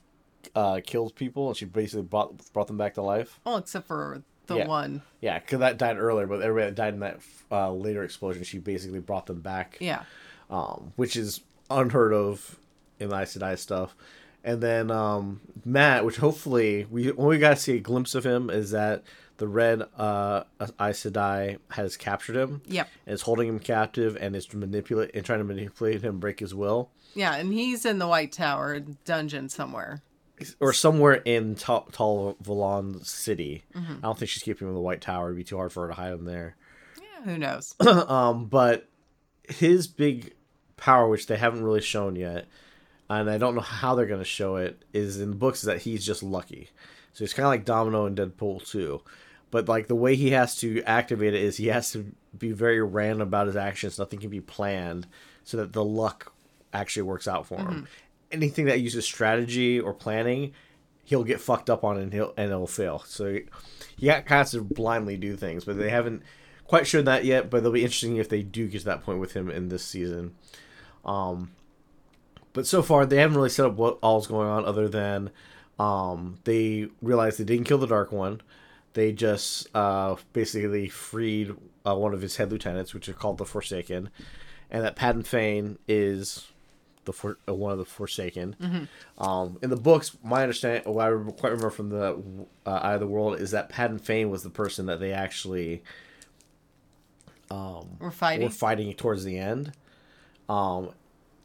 Speaker 1: uh, killed people and she basically brought brought them back to life.
Speaker 2: Well, except for the
Speaker 1: yeah.
Speaker 2: one.
Speaker 1: Yeah, because that died earlier, but everybody that died in that uh, later explosion, she basically brought them back.
Speaker 2: Yeah.
Speaker 1: Um, which is unheard of in the Aes Sedai stuff. And then um, Mat, which hopefully we only got to see a glimpse of him, is that the red uh, Aes Sedai has captured him.
Speaker 2: Yep.
Speaker 1: And is holding him captive and is manipulate and trying to manipulate him, break his will.
Speaker 2: Yeah, and he's in the White Tower dungeon somewhere.
Speaker 1: Or somewhere in Tal, Tar Valon City. Mm-hmm. I don't think she's keeping him in the White Tower. It'd be too hard for her to hide him there.
Speaker 2: Yeah, who knows?
Speaker 1: um, but his big power, which they haven't really shown yet, and I don't know how they're going to show it, is in the books is that he's just lucky. So he's kind of like Domino in Deadpool 2 but like the way he has to activate it is he has to be very random about his actions. Nothing can be planned, so that the luck actually works out for him. Mm-hmm. Anything that uses strategy or planning, he'll get fucked up on and he'll and it'll fail. So he, got got to blindly do things, but they haven't quite shown that yet. But it'll be interesting if they do get to that point with him in this season. Um, but so far they haven't really set up what all's going on other than um, they realized they didn't kill the Dark One they just uh, basically freed uh, one of his head lieutenants, which is called the Forsaken, and that Padan Fain is the for, uh, one of the Forsaken. Mm-hmm. Um, in the books, my understanding, what I quite remember from the uh, Eye of the World, is that Padan Fain was the person that they actually um,
Speaker 2: were fighting
Speaker 1: were fighting towards the end, um,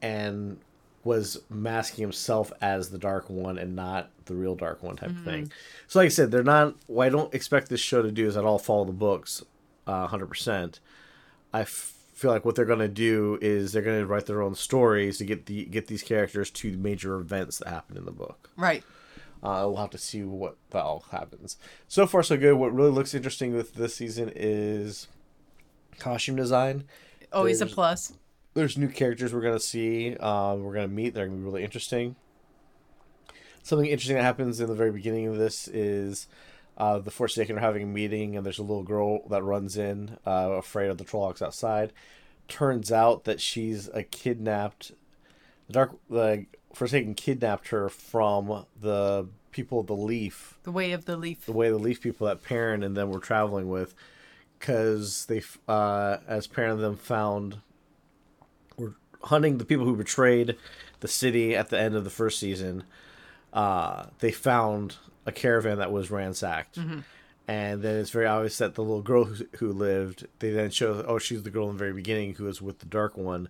Speaker 1: and was masking himself as the Dark One and not the real Dark One type mm-hmm. of thing. So, like I said, they're not. What I don't expect this show to do is at all follow the books, uh, hundred uh, percent. I f- feel like what they're gonna do is they're gonna write their own stories to get the get these characters to major events that happen in the book.
Speaker 2: Right.
Speaker 1: Uh, we'll have to see what that all happens. So far, so good. What really looks interesting with this season is costume design.
Speaker 2: Always
Speaker 1: There's-
Speaker 2: a plus.
Speaker 1: There's new characters we're gonna see. Uh, we're gonna meet. They're gonna be really interesting. Something interesting that happens in the very beginning of this is uh, the Forsaken are having a meeting, and there's a little girl that runs in, uh, afraid of the Trollocs outside. Turns out that she's a kidnapped. The Dark, the Forsaken kidnapped her from the people of the Leaf,
Speaker 2: The way of the leaf.
Speaker 1: the way the Leaf people that Perrin and them were traveling with, because they, uh, as Perrin and them found, were hunting the people who betrayed the city at the end of the first season. Uh, they found a caravan that was ransacked, and then it's very obvious that the little girl who, who lived. They then show, oh, she's the girl in the very beginning who was with the Dark One.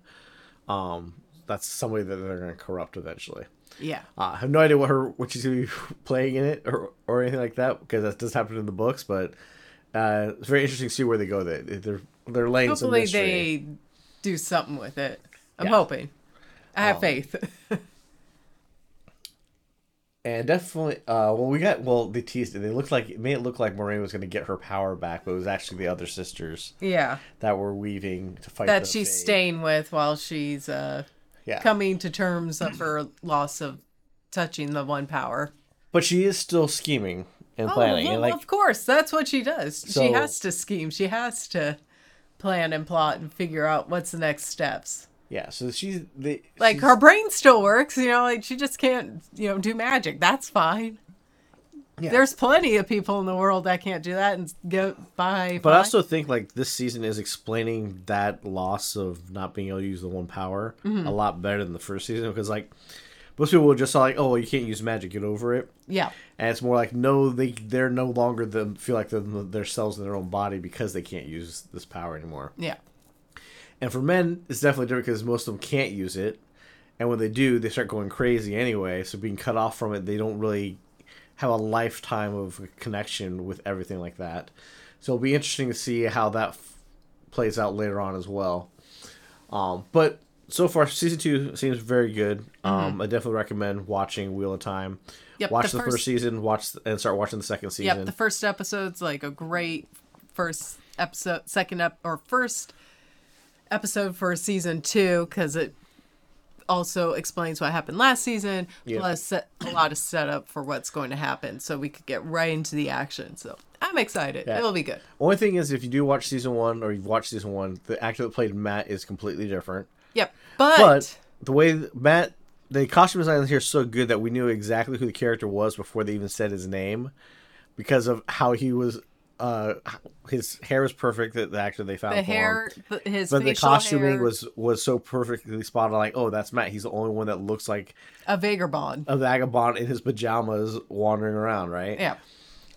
Speaker 1: Um, that's somebody that they're going to corrupt eventually.
Speaker 2: Yeah.
Speaker 1: Uh, I have no idea what her what she's gonna be playing in it or or anything like that because that does happen in the books. But uh, it's very interesting to see where they go. They they're they're laying some
Speaker 2: Hopefully
Speaker 1: mystery.
Speaker 2: they do something with it. I'm
Speaker 1: Yeah.
Speaker 2: hoping. I have
Speaker 1: Um,
Speaker 2: faith.
Speaker 1: And definitely, uh, well, we got well they teased it. They looked like it made it look like Moiraine was gonna get her power back, but it was actually the other sisters
Speaker 2: yeah.
Speaker 1: that were weaving to fight.
Speaker 2: That
Speaker 1: the
Speaker 2: she's
Speaker 1: Fae.
Speaker 2: staying with while she's uh,
Speaker 1: Yeah,
Speaker 2: coming to terms of her loss of touching the one power.
Speaker 1: but she is still scheming and planning.
Speaker 2: well,
Speaker 1: and like
Speaker 2: of course, that's what she does. she has to scheme. She has to plan and plot and figure out what's the next steps.
Speaker 1: Yeah, so she's the
Speaker 2: Like
Speaker 1: she's-
Speaker 2: her brain still works, you know. Like she just can't, you know, do magic. That's fine.
Speaker 1: Yeah.
Speaker 2: There's plenty of people in the world that can't do that and go by.
Speaker 1: But I also think like this season is explaining that loss of not being able to use the one power
Speaker 2: Mm-hmm.
Speaker 1: a lot better than the first season because like most people would just like, oh, you can't use magic, get over it.
Speaker 2: yeah,
Speaker 1: And it's more like no, they they're no longer them feel like they're themselves in their own body because they can't use this power anymore.
Speaker 2: yeah,
Speaker 1: And for men, it's definitely different because most of them can't use it, and when they do, they start going crazy anyway. So being cut off from it, they don't really have a lifetime of connection with everything like that. So it'll be interesting to see how that f- plays out later on as well. Um, but so far, season two seems very good. Um, I definitely recommend watching Wheel of Time.
Speaker 2: Mm-hmm. Yep,
Speaker 1: watch
Speaker 2: the
Speaker 1: the, first,
Speaker 2: first-
Speaker 1: season, watch and start watching the second season.
Speaker 2: yep. The first episode's like a great first episode, second up or first episode for season two because it also explains what happened last season,
Speaker 1: Yeah.
Speaker 2: plus set, a lot of setup for what's going to happen, so we could get right into the action. So I'm excited.
Speaker 1: Yeah.
Speaker 2: It'll be good.
Speaker 1: Only thing is, if you do watch season one or you've watched season one, the actor that played Mat is completely different.
Speaker 2: Yep, but,
Speaker 1: But the way Mat, the costume design here is so good that we knew exactly who the character was before they even said his name, because of how he was. Uh, his hair was perfect. That the actor they found
Speaker 2: the hair, the, his
Speaker 1: but the costuming
Speaker 2: hair,
Speaker 1: was was so perfectly spot on. Like, oh, that's Mat. He's the only one that looks like
Speaker 2: a vagabond.
Speaker 1: a vagabond in his pajamas wandering around, right?
Speaker 2: Yeah,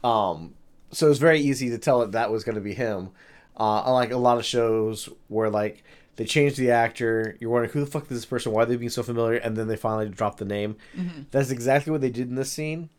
Speaker 1: Um, so it was very easy to tell that that was going to be him. Uh, unlike a lot of shows where like they change the actor, you're wondering who the fuck is this person? Why are they being so familiar? And then they finally drop the name. That's exactly what they did in this scene.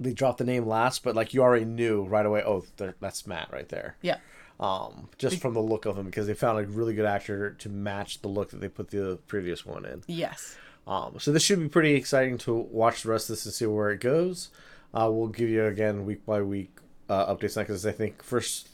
Speaker 1: They dropped the name last, but like you already knew right away. Oh, that's Mat right there.
Speaker 2: yeah.
Speaker 1: Um, just from the look of him, because they found a really good actor to match the look that they put the previous one in.
Speaker 2: Yes.
Speaker 1: Um, so this should be pretty exciting to watch the rest of this and see where it goes. Uh, we'll give you again week by week uh, updates because I think first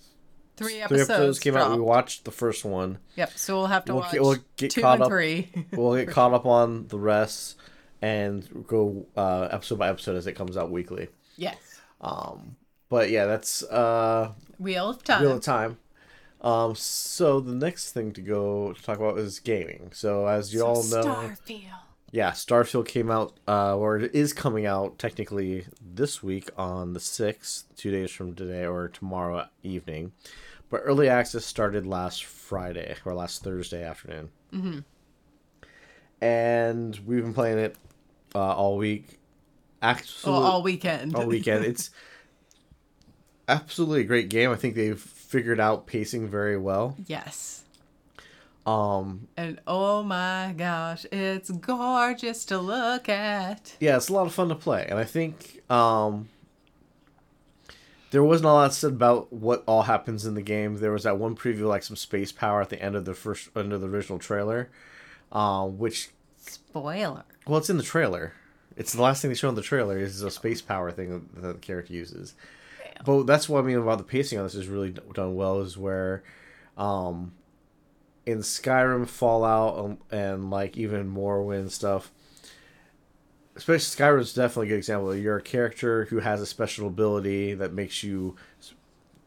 Speaker 2: Three
Speaker 1: three
Speaker 2: episodes,
Speaker 1: episodes came out. We watched the first one.
Speaker 2: Yep. So we'll have to
Speaker 1: We'll
Speaker 2: watch
Speaker 1: get- we'll get
Speaker 2: two
Speaker 1: caught
Speaker 2: and
Speaker 1: up.
Speaker 2: three.
Speaker 1: We'll get caught up on the rest and go uh, episode by episode as it comes out weekly.
Speaker 2: yes.
Speaker 1: Um, but yeah, that's uh,
Speaker 2: Wheel of Time.
Speaker 1: Wheel of Time. Um, so the next thing to go to talk about is gaming. So as you all know,
Speaker 2: Starfield.
Speaker 1: yeah, Starfield came out, uh, or it is coming out technically this week on the 6th, two days from today or tomorrow evening. But early access started last Friday or last Thursday afternoon. Mm-hmm. And we've been playing it uh, all week. Absolutely,
Speaker 2: all weekend.
Speaker 1: all weekend. It's absolutely a great game. I think they've figured out pacing very well.
Speaker 2: yes.
Speaker 1: Um,
Speaker 2: And oh my gosh, it's gorgeous to look at.
Speaker 1: yeah, it's a lot of fun to play, and I think um, there wasn't a lot said about what all happens in the game. There was that one preview, like some space power at the end of the first end of the original trailer, uh, which
Speaker 2: Spoiler.
Speaker 1: Well, it's in the trailer. It's the last thing they show in the trailer is a space power thing that the character uses. But that's what I mean about the pacing on this is really done well. Is where, um, in Skyrim, Fallout, um, and like even Morrowind stuff. Especially Skyrim is definitely a good example. You're a character who has a special ability that makes you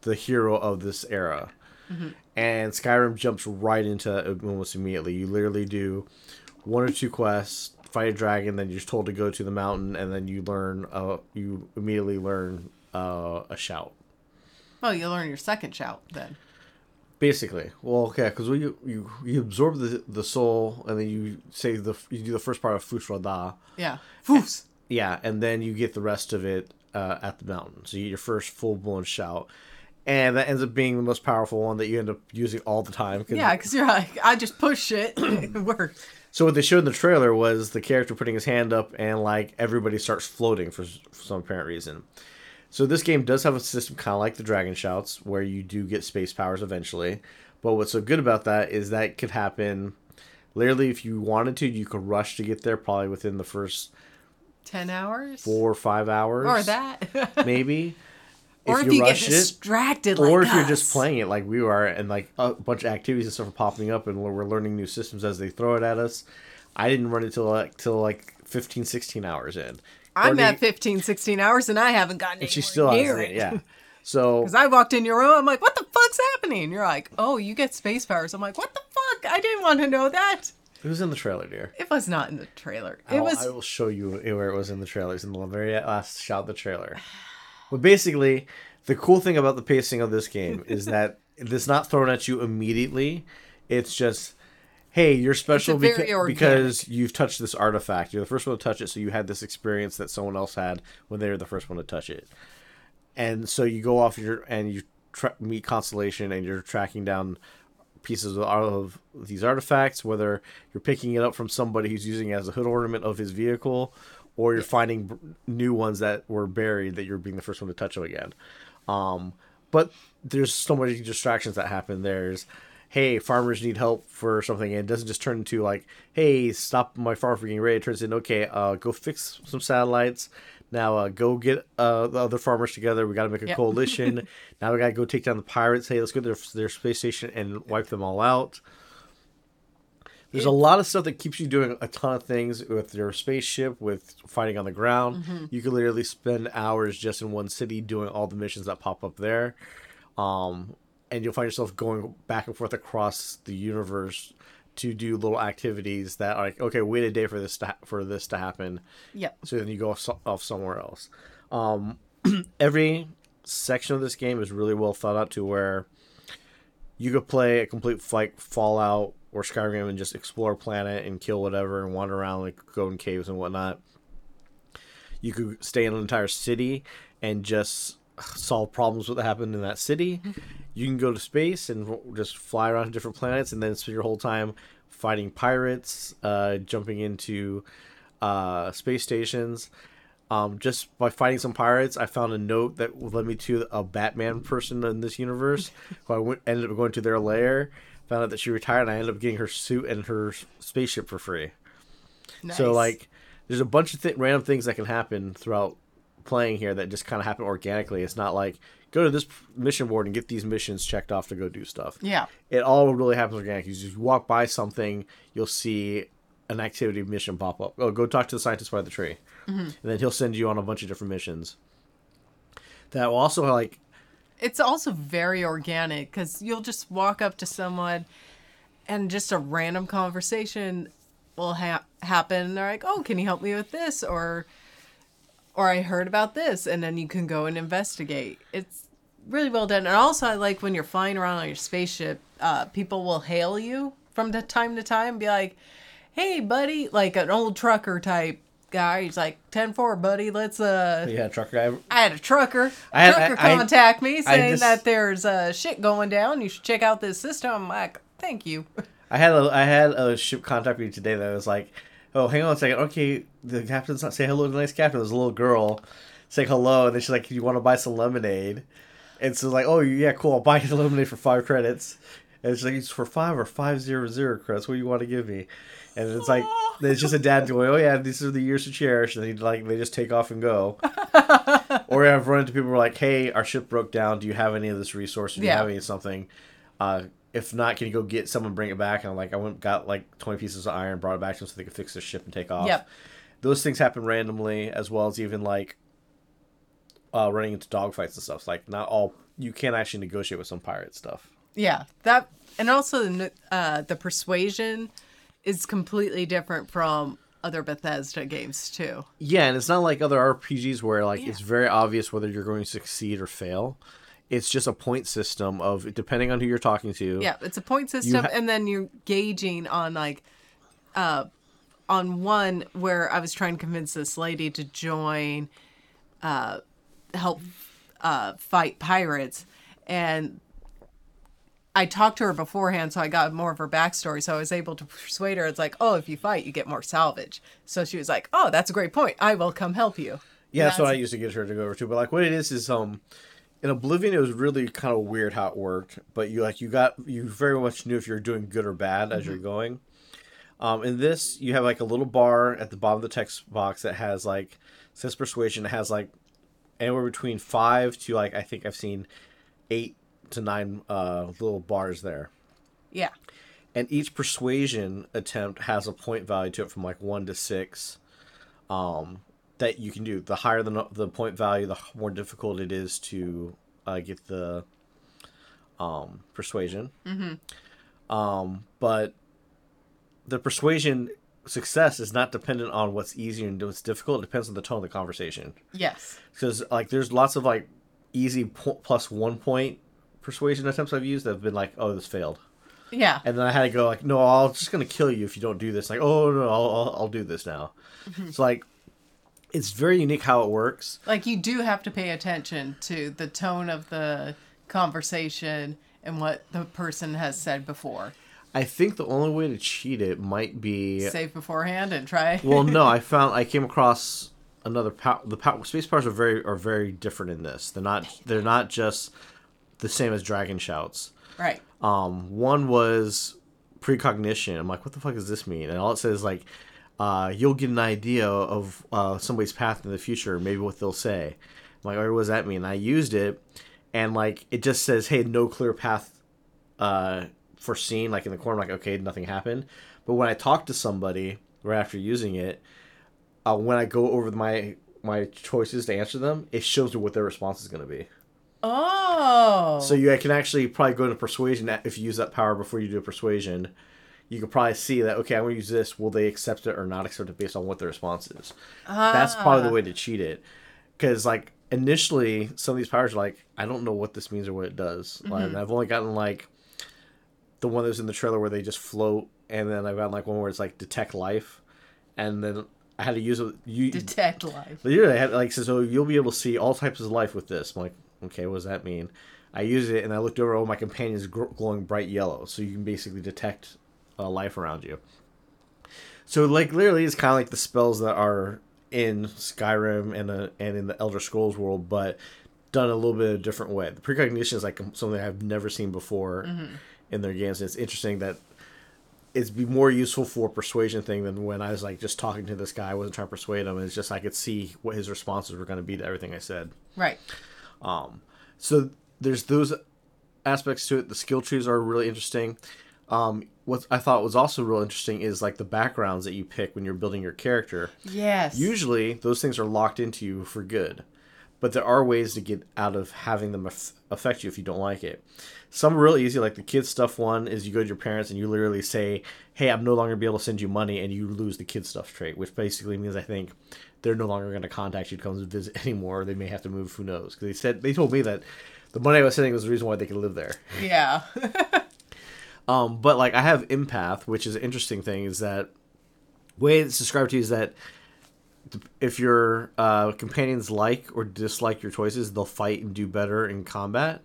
Speaker 1: the hero of this era, and Skyrim jumps right into it almost immediately. You literally do one or two quests, fight a dragon, then you're told to go to the mountain, and then you learn. Uh, you immediately learn uh, a shout.
Speaker 2: Oh, you learn your second shout then.
Speaker 1: Basically, well, okay, because you you you absorb the the soul, and then you say the you do the first part of Fus Ro Dah,
Speaker 2: Yeah. Fus.
Speaker 1: yeah, and then you get the rest of it uh, at the mountain. So you get your first full blown shout, and that ends up being the most powerful one that you end up using all the time. 'cause-
Speaker 2: Yeah, because you're like, I just push it. it works.
Speaker 1: So what they showed in the trailer was the character putting his hand up, and like everybody starts floating for, for some apparent reason. So this game does have a system kind of like the Dragon Shouts, where you do get space powers eventually. But what's so good about that is that could happen. Literally, if you wanted to, you could rush to get there probably within the first
Speaker 2: 10 hours?
Speaker 1: four or five hours,
Speaker 2: Or that.
Speaker 1: maybe.
Speaker 2: Or if you, get
Speaker 1: rush it,
Speaker 2: distracted like
Speaker 1: or if you're just playing it like we are, and like a bunch of activities and stuff are popping up, and we're learning new systems as they throw it at us. I didn't run it till like till like 15, 16 hours in.
Speaker 2: I'm
Speaker 1: Courtney-
Speaker 2: at 15, 16 hours and I haven't gotten
Speaker 1: and she still
Speaker 2: near
Speaker 1: hasn't.
Speaker 2: it.
Speaker 1: Yeah. So
Speaker 2: Because I walked in your room, I'm like, what the fuck's happening? You're like, oh, you get space powers. I'm like, what the fuck? I didn't want to know that.
Speaker 1: it was in the trailer, dear.
Speaker 2: It was not in the trailer. It
Speaker 1: I'll-
Speaker 2: was.
Speaker 1: I will show you where it was in the trailers in the very last shot of the trailer. But basically, the cool thing about the pacing of this game is that it's not thrown at you immediately. It's just, hey, you're special beca- because you've touched this artifact. You're the first one to touch it, so you had this experience that someone else had when they were the first one to touch it. And so you go off your and you tra- meet Constellation, and you're tracking down pieces of, of these artifacts, whether you're picking it up from somebody who's using it as a hood ornament of his vehicle, or you're finding b- new ones that were buried that you're being the first one to touch them again. Um, but there's so many distractions that happen. There's, hey, farmers need help for something, and it doesn't just turn into like, hey, stop my farm from getting ready. It turns into, okay, uh, go fix some satellites. Now uh, go get uh, the other farmers together. We got to make a
Speaker 2: Yep.
Speaker 1: coalition. now we got to go take down the pirates. Hey, let's go to their, their space station and wipe them all out. There's a lot of stuff that keeps you doing a ton of things with your spaceship, with fighting on the ground. You could literally spend hours just in one city doing all the missions that pop up there. Um, and you'll find yourself going back and forth across the universe to do little activities that are like, okay, wait a day for this to ha- for this to happen.
Speaker 2: Yep.
Speaker 1: So then you go off, so- off somewhere else. Um, every section of this game is really well thought out to where you could play a complete like Fallout or Skyrim and just explore a planet and kill whatever and wander around like go in caves and whatnot. You could stay in an entire city and just solve problems that happen in that city. You can go to space and just fly around to different planets and then spend your whole time fighting pirates, uh, jumping into uh, space stations. Um, just by fighting some pirates, I found a note that led me to a Batman person in this universe. who I went, ended up going to their lair, found out that she retired, and I ended up getting her suit and her spaceship for free.
Speaker 2: Nice.
Speaker 1: So like, there's a bunch of th- random things that can happen throughout playing here that just kind of happen organically. It's not like go to this mission board and get these missions checked off to go do stuff.
Speaker 2: Yeah.
Speaker 1: It all really happens organically. You just walk by something, you'll see an activity mission pop up. Oh, go talk to the scientist by the tree, and then he'll send you on a bunch of different missions. That will also like
Speaker 2: It's also very organic because you'll just walk up to someone and just a random conversation will ha- happen. And they're like, oh, can you help me with this? Or, or I heard about this. And then you can go and investigate. It's really well done. And also, I like when you're flying around on your spaceship, uh, people will hail you from the time to time, be like, hey, buddy, like an old trucker type guy. He's like, 10 4, buddy, let's, uh,
Speaker 1: yeah, trucker guy.
Speaker 2: I had a trucker.
Speaker 1: I had- a
Speaker 2: trucker
Speaker 1: I- I-
Speaker 2: contact me saying
Speaker 1: just-
Speaker 2: that there's uh, shit going down. You should check out this system. I'm like, thank you.
Speaker 1: I had a I had a ship contact me today that was like, oh, hang on a second. Okay, the captain's not say hello to the nice captain. There's a little girl saying hello, and then she's like, "You want to buy some lemonade?" And so like, "Oh yeah, cool. I'll buy you the lemonade for five credits." And it's like, "It's for five or five zero zero credits. What do you want to give me?" And it's like, it's just a dad going, "Oh yeah, these are the years to cherish." And then like they just take off and go. or I've run into people who are like, "Hey, our ship broke down. Do you have any of this resource? Do you
Speaker 2: Yeah.
Speaker 1: have any of something? Uh, if not, can you go get someone, bring it back?" And I'm like, I went got like twenty pieces of iron, brought it back to them so they could fix their ship and take off.
Speaker 2: Yep.
Speaker 1: Those things happen randomly, as well as even like uh, running into dogfights and stuff. It's like not all you can't actually negotiate with some pirate stuff.
Speaker 2: Yeah, that and also the uh, the persuasion is completely different from other Bethesda games too.
Speaker 1: Yeah, and it's not like other RPGs where like
Speaker 2: Yeah.
Speaker 1: it's very obvious whether you're going to succeed or fail. It's just a point system of depending on who you're talking to.
Speaker 2: Yeah, it's a point system,
Speaker 1: ha-
Speaker 2: and then you're gauging on like, uh, on one where I was trying to convince this lady to join, uh, help, uh, fight pirates, and I talked to her beforehand, so I got more of her backstory. So I was able to persuade her. It's like, oh, if you fight, you get more salvage. So she was like, oh, that's a great point. I will come help you.
Speaker 1: Yeah, that's what I used to get her to go over to. But like, what it is is um, in Oblivion, it was really kind of weird how it worked. But you like you got you very much knew if you're doing good or bad as you're going. Um, in this, you have like a little bar at the bottom of the text box that has like says persuasion. It has like anywhere between five to like I think I've seen eight to nine uh, little bars there.
Speaker 2: Yeah.
Speaker 1: and each persuasion attempt has a point value to it from like one to six um that you can do the higher the, the point value the more difficult it is to uh, get the um persuasion mm-hmm. um but the persuasion success is not dependent on what's easy and what's difficult it depends on the tone of the conversation
Speaker 2: Yes.
Speaker 1: because like there's lots of like easy po- plus one point persuasion attempts i've used that have been like oh this failed
Speaker 2: Yeah.
Speaker 1: and then I had to go like, no, I'm just gonna kill you if you don't do this. Like, oh no, I'll I'll, I'll do this now. Mm-hmm. It's like, it's very unique how it works.
Speaker 2: like you do have to pay attention to the tone of the conversation and what the person has said before.
Speaker 1: I think the only way to cheat it might be.
Speaker 2: Save beforehand and try.
Speaker 1: Well, no, I found I came across another pow- the pow- space powers are very are very different in this. They're not they're not just the same as dragon shouts.
Speaker 2: right.
Speaker 1: Um, one was precognition. I'm like, what the fuck does this mean? And all it says is like, uh, you'll get an idea of uh, somebody's path in the future, maybe what they'll say. I'm like, oh, what does that mean? And I used it, and like, it just says, hey, no clear path uh, foreseen. Like in the corner, I'm like, okay, nothing happened. But when I talk to somebody right after using it, uh, when I go over my my choices to answer them, it shows me what their response is going to be.
Speaker 2: Oh.
Speaker 1: So you can actually probably go into persuasion if you use that power before you do a persuasion. You could probably see that okay, I'm gonna use this. Will they accept it or not accept it based on what the response is? That's probably the ah. way to cheat it, because like initially some of these powers are like I don't know what this means or what it does. Like mm-hmm. I've only gotten like the one that was in the trailer where they just float, and then I've gotten like one where it's like detect life, and then I had to use it. You
Speaker 2: detect life.
Speaker 1: Literally, I had like says, "Oh, you'll be able to see all types of life with this." I'm like, "Okay, what does that mean?" I used it and I looked over. Oh, my companion's glowing bright yellow, so you can basically detect uh, life around you. So, like, literally, it's kind of like the spells that are in Skyrim and uh, and in the Elder Scrolls world, but done a little bit a different way. The precognition is like something I've never seen before in their games. And It's interesting that it's be more useful for persuasion thing than when I was like just talking to this guy. I wasn't trying to persuade him. It's just I could see what his responses were going to be to everything I said.
Speaker 2: Right.
Speaker 1: So there's those aspects to it. The skill trees are really interesting. Um, what I thought was also real interesting is like the backgrounds that you pick when you're building your character.
Speaker 2: Yes.
Speaker 1: Usually, those things are locked into you for good, but there are ways to get out of having them aff- affect you if you don't like it. Some are really easy, like the kids stuff one is you go to your parents and you literally say, "Hey, I'm no longer be able to send you money," and you lose the kid stuff trait, which basically means I think they're no longer going to contact you to come visit anymore. They may have to move. Who knows? Because they said they told me that the money I was sending was the reason why they could live there.
Speaker 2: Yeah.
Speaker 1: Um, but like I have empath, which is an interesting thing, is that way it's described to you is that if your uh, companions like or dislike your choices, they'll fight and do better in combat.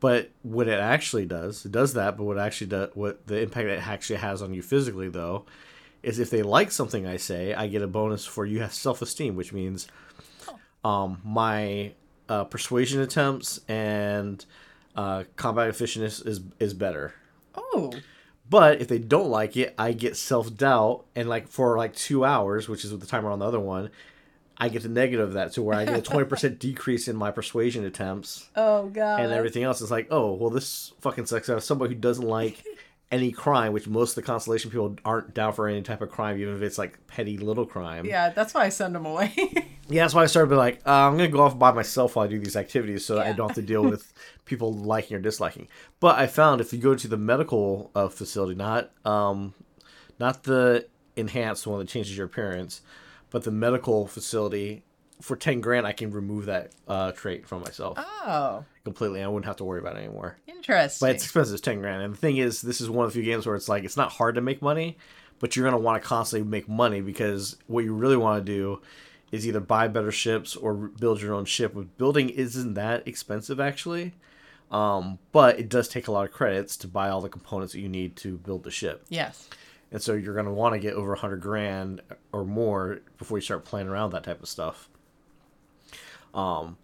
Speaker 1: But what it actually does, it does that. But what actually does, what the impact it actually has on you physically, though, is if they like something I say, I get a bonus for you have self esteem, which means um, my uh, persuasion attempts and uh, combat efficiency is is better.
Speaker 2: Oh.
Speaker 1: But if they don't like it, I get self doubt, and like for like two hours, which is with the timer on the other one, I get the negative of that, to where I get a twenty percent decrease in my persuasion attempts
Speaker 2: Oh god.
Speaker 1: and everything else. is like, oh, well, this fucking sucks. Out of somebody who doesn't like any crime, which most of the constellation people aren't down for any type of crime, even if it's like petty little crime.
Speaker 2: Yeah, that's why I send them away.
Speaker 1: Yeah, that's why I started being like, uh, I'm gonna go off by myself while I do these activities, so that I don't have to deal with people liking or disliking. But I found if you go to the medical uh, facility, not um, not the enhanced one that changes your appearance, but the medical facility, for ten grand, I can remove that uh, trait from myself
Speaker 2: oh.
Speaker 1: completely. I wouldn't have to worry about it anymore.
Speaker 2: Interesting.
Speaker 1: But it's expensive, it's ten grand. And the thing is, this is one of the few games where it's like it's not hard to make money, but you're gonna want to constantly make money because what you really want to do is either buy better ships or build your own ship. With building isn't that expensive actually, um, but it does take a lot of credits to buy all the components that you need to build the ship.
Speaker 2: yes.
Speaker 1: And so you're gonna want to get over a hundred grand or more before you start playing around that type of stuff. Um,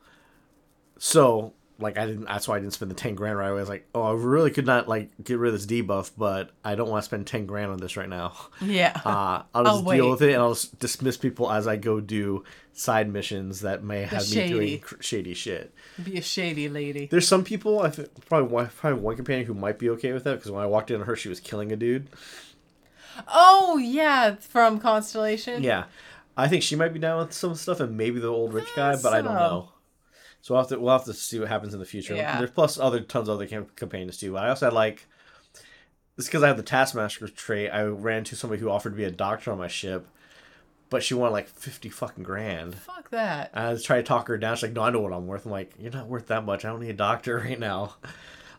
Speaker 1: so like I didn't. That's why I didn't spend the ten grand right away. I was like, oh, I really could not like get rid of this debuff, but I don't want to spend ten grand on this right now.
Speaker 2: Yeah.
Speaker 1: Uh, I'll just
Speaker 2: I'll
Speaker 1: deal
Speaker 2: wait.
Speaker 1: with it, and I'll just dismiss people as I go do side missions that may have me
Speaker 2: shady.
Speaker 1: doing cr- shady shit.
Speaker 2: Be a shady lady.
Speaker 1: There's some people I think probably one, probably one companion who might be okay with that because when I walked in on her, she was killing a dude.
Speaker 2: Oh yeah, from Constellation.
Speaker 1: Yeah, I think she might be down with some stuff, and maybe the old rich guy, but I don't know. So we'll have to we'll have to see what happens in the future.
Speaker 2: Yeah.
Speaker 1: There's plus other tons of other cam- companions too. But I also had like this because I have the Taskmaster trait. I ran to somebody who offered to be a doctor on my ship, but she wanted like fifty fucking grand.
Speaker 2: Fuck that.
Speaker 1: And I was trying to talk her down. She's like, "No, I know what I'm worth." I'm like, "You're not worth that much. I don't need a doctor right now."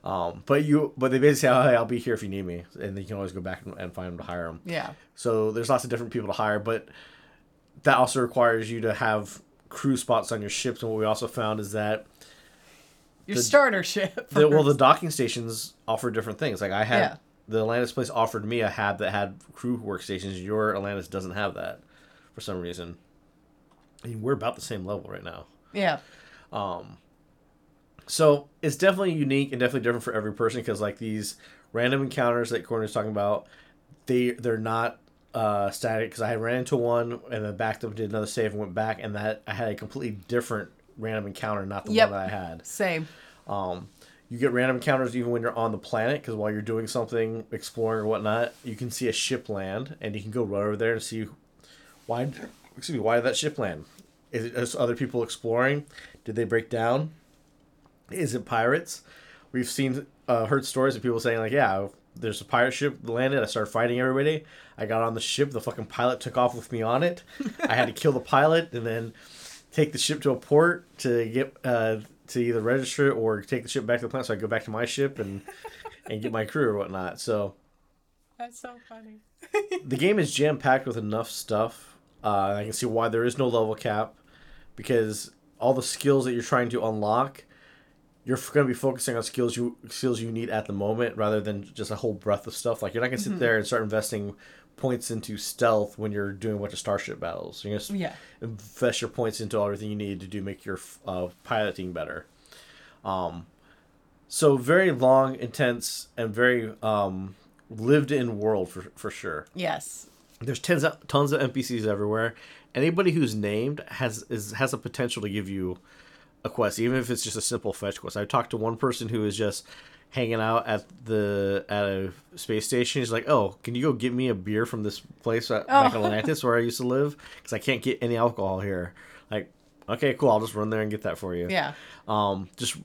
Speaker 1: Um, but you, but they basically say, "Oh, hey, I'll be here if you need me," and then you can always go back and, and find them to hire them.
Speaker 2: Yeah.
Speaker 1: So there's lots of different people to hire, but that also requires you to have crew spots on your ships. And what we also found is that
Speaker 2: Your
Speaker 1: The-
Speaker 2: starter ship.
Speaker 1: the, well, the docking stations offer different things. Like I had
Speaker 2: Yeah.
Speaker 1: the Atlantis place offered me a hab that had crew workstations. Your Atlantis doesn't have that for some reason. I mean, we're about the same level right now.
Speaker 2: yeah. Um.
Speaker 1: So it's definitely unique and definitely different for every person because like these random encounters that Courtney's talking about, they they're not uh, static. Because I ran into one and then backed up, did another save, and went back, and that I had a completely different random encounter, not the
Speaker 2: Yep.
Speaker 1: one that I had.
Speaker 2: Same.
Speaker 1: Um, you get random encounters even when you're on the planet because while you're doing something, exploring or whatnot, you can see a ship land, and you can go right over there and see why. Excuse me, why did that ship land? Is it just other people exploring? Did they break down? Is it pirates? We've seen, uh, heard stories of people saying like, yeah, there's a pirate ship landed. I started fighting everybody. I got on the ship. The fucking pilot took off with me on it. I had to kill the pilot and then take the ship to a port to get uh, to either register it or take the ship back to the planet. So I go back to my ship and and get my crew or whatnot. So
Speaker 2: That's so funny.
Speaker 1: the game is jam packed with enough stuff. Uh, I can see why there is no level cap because all the skills that you're trying to unlock, you're going to be focusing on skills you skills you need at the moment rather than just a whole breadth of stuff. Like you're not going to sit there and start investing points into stealth when you're doing a bunch of starship battles. You're going to
Speaker 2: Yeah.
Speaker 1: invest your points into everything you need to do make your uh, piloting better. Um, so very long, intense, and very um, lived in world for for sure.
Speaker 2: Yes.
Speaker 1: There's tons of, tons of NPCs everywhere. Anybody who's named has is has a potential to give you a quest, even if it's just a simple fetch quest. I talked to one person who is just hanging out at the at a space station. He's like, "Oh, can you go get me a beer from this place at, back in
Speaker 2: Oh.
Speaker 1: Atlantis where I used to live? Because I can't get any alcohol here." Like, okay, cool. I'll just run there and get that for you.
Speaker 2: Yeah.
Speaker 1: Um, just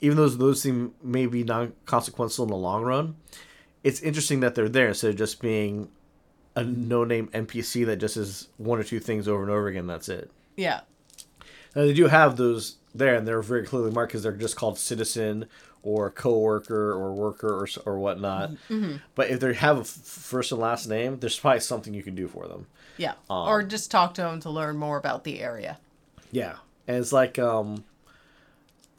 Speaker 1: even though those seem maybe non consequential in the long run, it's interesting that they're there instead of just being a no name NPC that just is one or two things over and over again. That's it.
Speaker 2: Yeah.
Speaker 1: Now they do have those there, and they're very clearly marked because they're just called citizen or coworker or worker or or whatnot. But if they have a f- first and last name, there's probably something you can do for them.
Speaker 2: Yeah.
Speaker 1: Um,
Speaker 2: or just talk to them to learn more about the area.
Speaker 1: Yeah, and it's like um,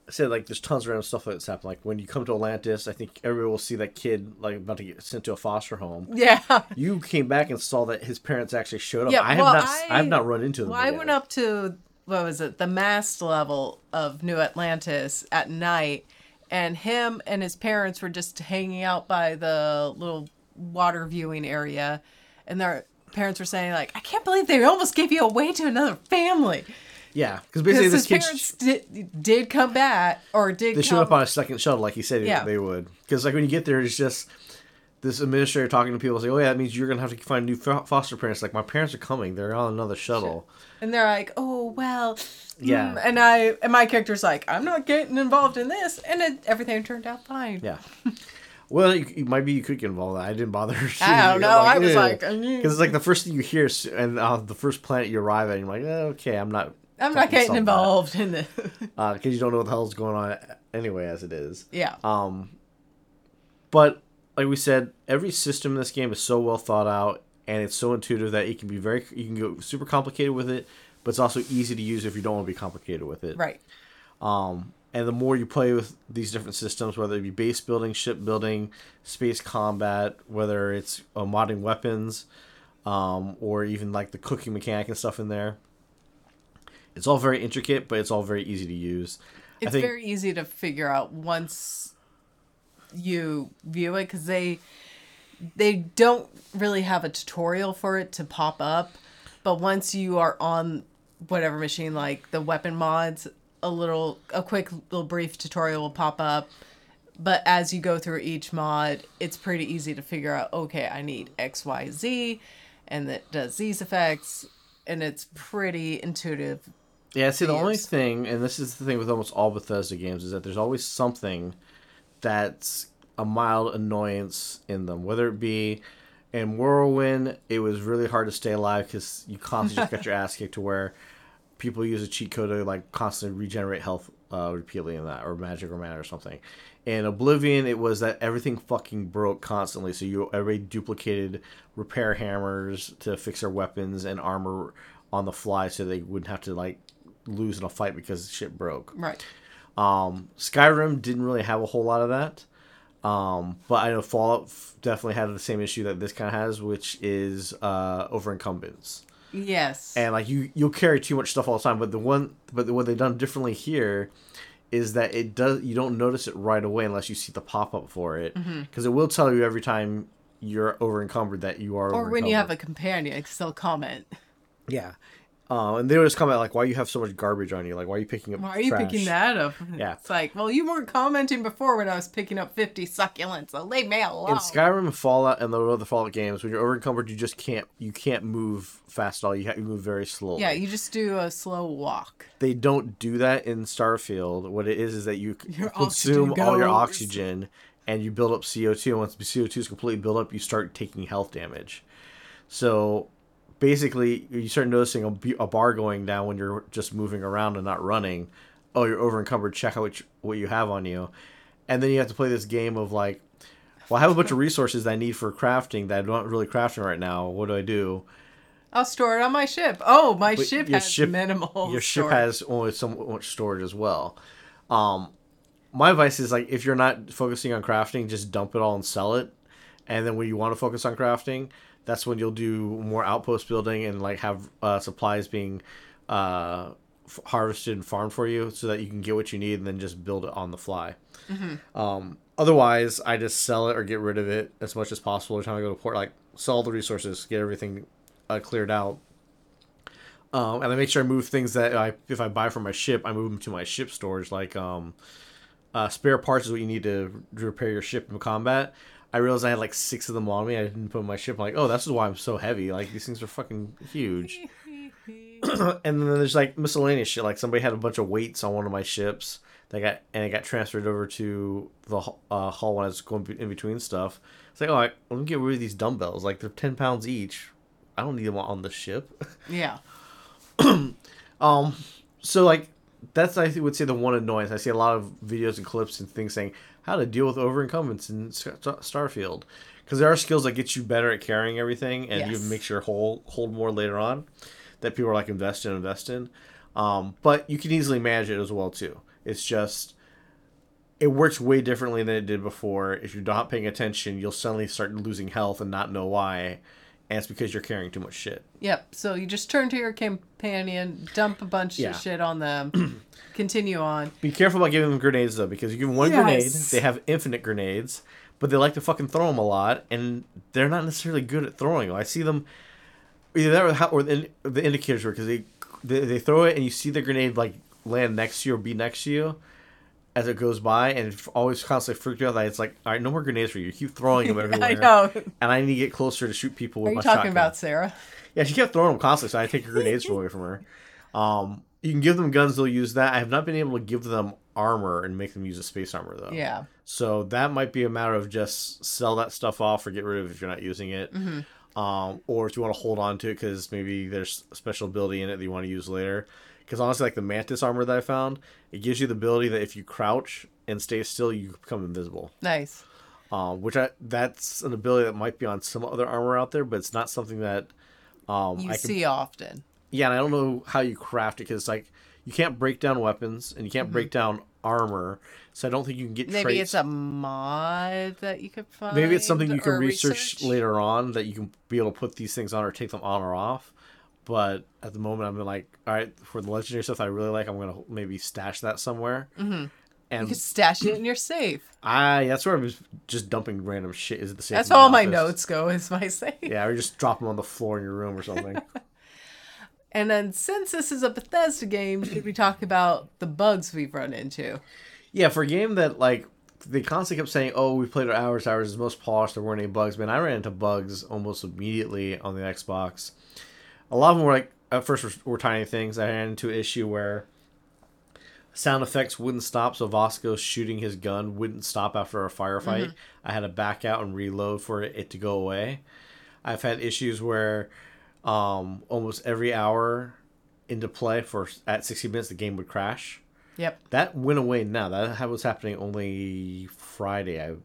Speaker 1: I said like there's tons of random stuff that's happened. Like when you come to Atlantis, I think everybody will see that kid like about to get sent to a foster home.
Speaker 2: Yeah.
Speaker 1: You came back and saw that his parents actually showed up.
Speaker 2: Yeah,
Speaker 1: I have
Speaker 2: well,
Speaker 1: not. I,
Speaker 2: I-
Speaker 1: have not run into them.
Speaker 2: Well, I went up to what was it the mast level of New Atlantis at night, and him and his parents were just hanging out by the little water viewing area, and their parents were saying like, "I can't believe they almost gave you away to another family."
Speaker 1: Yeah, because basically this
Speaker 2: his
Speaker 1: kid
Speaker 2: parents did, did come back or did
Speaker 1: they
Speaker 2: come,
Speaker 1: showed up on a second shuttle like he said
Speaker 2: Yeah.
Speaker 1: they would. Because like when you get there, it's just this administrator talking to people say, "Oh yeah, that means you're gonna have to find new foster parents." Like my parents are coming; they're on another shuttle.
Speaker 2: and they're like, "Oh well."
Speaker 1: Yeah.
Speaker 2: mm," And I and my character's like, "I'm not getting involved in this," and it, everything turned out fine.
Speaker 1: Yeah. Well, you, you, maybe you could get involved. I didn't bother.
Speaker 2: I don't know. I was like, "Uh,
Speaker 1: because it's like the first thing you hear, and uh, the first planet you arrive at, you're like, eh, okay, I'm not.
Speaker 2: I'm not getting involved in this.
Speaker 1: that. because you don't know what the hell's going on anyway, as it is.
Speaker 2: yeah.
Speaker 1: Um, but like we said, every system in this game is so well thought out, and it's so intuitive that it can be very. You can go super complicated with it, but it's also easy to use if you don't want to be complicated with it.
Speaker 2: Right.
Speaker 1: Um, and the more you play with these different systems, whether it be base building, ship building, space combat, whether it's uh, modding weapons, um, or even like the cooking mechanic and stuff in there, it's all very intricate, but it's all very easy to use. I
Speaker 2: It's
Speaker 1: think-
Speaker 2: very easy to figure out once you view it because they they don't really have a tutorial for it to pop up, but once you are on whatever machine like the weapon mods, a little a quick little brief tutorial will pop up. But as you go through each mod, it's pretty easy to figure out. Okay, I need X, Y, Z, and that does these effects, and it's pretty intuitive
Speaker 1: Yeah, see, the only thing, and this is the thing with almost all Bethesda games, is that there's always something that's a mild annoyance in them. Whether it be in Morrowind, it was really hard to stay alive because you constantly just got your ass kicked to where people use a cheat code to like constantly regenerate health uh, repeatedly in that, or magic or mana or something. In Oblivion, it was that everything fucking broke constantly, so you everybody duplicated repair hammers to fix their weapons and armor on the fly, so they wouldn't have to like lose in a fight because shit broke.
Speaker 2: right.
Speaker 1: Um, Skyrim didn't really have a whole lot of that. Um, but I know Fallout f- definitely had the same issue that this kind of has, which is uh, over encumbrance.
Speaker 2: Yes.
Speaker 1: And like you, you'll carry too much stuff all the time. But the one, but what they've done differently here is that it does. You don't notice it right away unless you see the pop up for it, because it will tell you every time you're over encumbered that you are.
Speaker 2: or when you have a companion, it still comment.
Speaker 1: yeah. Uh, and they always comment like, "Why you have so much garbage on you? Like, why are you picking up?
Speaker 2: Why are you
Speaker 1: trash?"
Speaker 2: picking that up?
Speaker 1: Yeah.
Speaker 2: It's like, well, you weren't commenting before when I was picking up 50 succulents, so leave me alone.
Speaker 1: in Skyrim and Fallout and the other Fallout games, when you're overencumbered, you just can't you can't move fast at all. You, ha- you move very slow.
Speaker 2: yeah, you just do a slow walk.
Speaker 1: they don't do that in Starfield. What it is is that you
Speaker 2: Your
Speaker 1: consume all your oxygen and you build up CO2. And once the CO2 is completely built up, you start taking health damage. So basically, you start noticing a bar going down when you're just moving around and not running. Oh, you're over encumbered. Check out what you, what you have on you, and then you have to play this game of like, well, I have a bunch of resources I need for crafting that I'm not really crafting right now. What do I do?
Speaker 2: I'll store it on my ship. Oh, my
Speaker 1: But
Speaker 2: ship has
Speaker 1: ship-
Speaker 2: minimal.
Speaker 1: your ship has only so much storage as well. Um, my advice is like if you're not focusing on crafting, just dump it all and sell it. And then when you want to focus on crafting, that's when you'll do more outpost building and like have uh, supplies being uh, f- harvested and farmed for you, so that you can get what you need and then just build it on the fly. Um, otherwise, I just sell it or get rid of it as much as possible every time I go to port. Like sell all the resources, get everything uh, cleared out, um, and I make sure I move things that I if I buy from my ship, I move them to my ship storage. Like um, uh, spare parts is what you need to repair your ship in combat. I realized I had like six of them on me. I didn't put my ship. I'm like, oh, this is why I'm so heavy. Like these things are fucking huge. and then there's like miscellaneous shit. Like somebody had a bunch of weights on one of my ships. That got and it got transferred over to the uh, hull when I was going in between stuff. It's like, oh, I, let me get rid of these dumbbells. Like they're ten pounds each. I don't need them on the ship.
Speaker 2: Yeah.
Speaker 1: Um, so like that's I would say the one annoyance. I see a lot of videos and clips and things saying how to deal with over encumbrance in Starfield because there are skills that get you better at carrying everything and you make sure hold hold more later on that people are like invest in invest in. Um, but you can easily manage it as well too. It's just it works way differently than it did before. If you're not paying attention, you'll suddenly start losing health and not know why. And it's because you're carrying too much shit.
Speaker 2: Yep. So you just turn to your companion, dump a bunch
Speaker 1: Yeah.
Speaker 2: of shit on them, continue on.
Speaker 1: Be careful about giving them grenades though, because you give them one
Speaker 2: Yes.
Speaker 1: grenade, they have infinite grenades, but they like to fucking throw them a lot, and they're not necessarily good at throwing them. I see them either that or, how, or the, the indicators work because they, they they throw it and you see the grenade like land next to you or be next to you as it goes by, and it always constantly freaked me out that it's like, all right, no more grenades for you. You keep throwing them everywhere.
Speaker 2: I know.
Speaker 1: And I need to get closer to shoot people with
Speaker 2: Are you talking
Speaker 1: shotgun.
Speaker 2: about Sarah?
Speaker 1: Yeah, she kept throwing them constantly, so I take her grenades away from her. Um, you can give them guns; they'll use that. I have not been able to give them armor and make them use a space armor though.
Speaker 2: Yeah.
Speaker 1: So that might be a matter of just sell that stuff off or get rid of it if you're not using it.
Speaker 2: Mm-hmm.
Speaker 1: Um, or if you want to hold on to it because maybe there's a special ability in it that you want to use later. Because honestly, like the mantis armor that I found, it gives you the ability that if you crouch and stay still, you become invisible.
Speaker 2: Nice.
Speaker 1: Um, which I that's an ability that might be on some other armor out there, but it's not something that um,
Speaker 2: You
Speaker 1: I can
Speaker 2: see often.
Speaker 1: yeah, and I don't know how you craft it because like you can't break down weapons and you can't break down armor, so I don't think you can get
Speaker 2: Mm-hmm. Maybe
Speaker 1: traits.
Speaker 2: it's a mod that you could find.
Speaker 1: Maybe it's something you can
Speaker 2: or
Speaker 1: research, later on that you can be able to put these things on or take them on or off. But at the moment, I'm like, all right, for the legendary stuff I really like, I'm gonna maybe stash that somewhere. Mm-hmm.
Speaker 2: You
Speaker 1: And
Speaker 2: stash it in your safe.
Speaker 1: I that's where I was just dumping random shit. Is it the same?
Speaker 2: That's all my notes go. Is my safe.
Speaker 1: Yeah, or just drop them on the floor in your room or something.
Speaker 2: And then since this is a Bethesda game, should we talk about the bugs we've run into?
Speaker 1: Yeah, for a game that like they constantly kept saying, "Oh, we played it hours, hours is most polished. There weren't any bugs." Man, I ran into bugs almost immediately on the Xbox. A lot of them were like at first were, were tiny things. I ran into an issue where sound effects wouldn't stop, so Vasco shooting his gun wouldn't stop after a firefight. I had to back out and reload for it to go away. I've had issues where um, almost every hour into play for at 60 minutes the game would crash.
Speaker 2: Yep.
Speaker 1: That went away now. That was happening only Friday, I,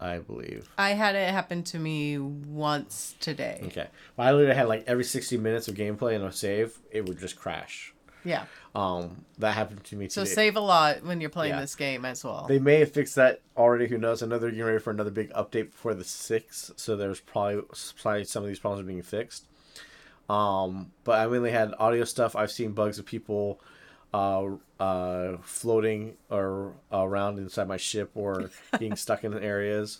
Speaker 1: I believe.
Speaker 2: I had it happen to me once today.
Speaker 1: Okay. Well, I literally had like every 60 minutes of gameplay and a save, it would just crash.
Speaker 2: Yeah.
Speaker 1: Um, that happened to me today.
Speaker 2: So save a lot when you're playing
Speaker 1: Yeah.
Speaker 2: this game as well.
Speaker 1: They may have fixed that already. Who knows? I know they're getting ready for another big update before the sixth, so there's probably, probably some of these problems are being fixed. Um, but I mainly had audio stuff. I've seen bugs of people uh, uh, floating or around inside my ship or being stuck in areas.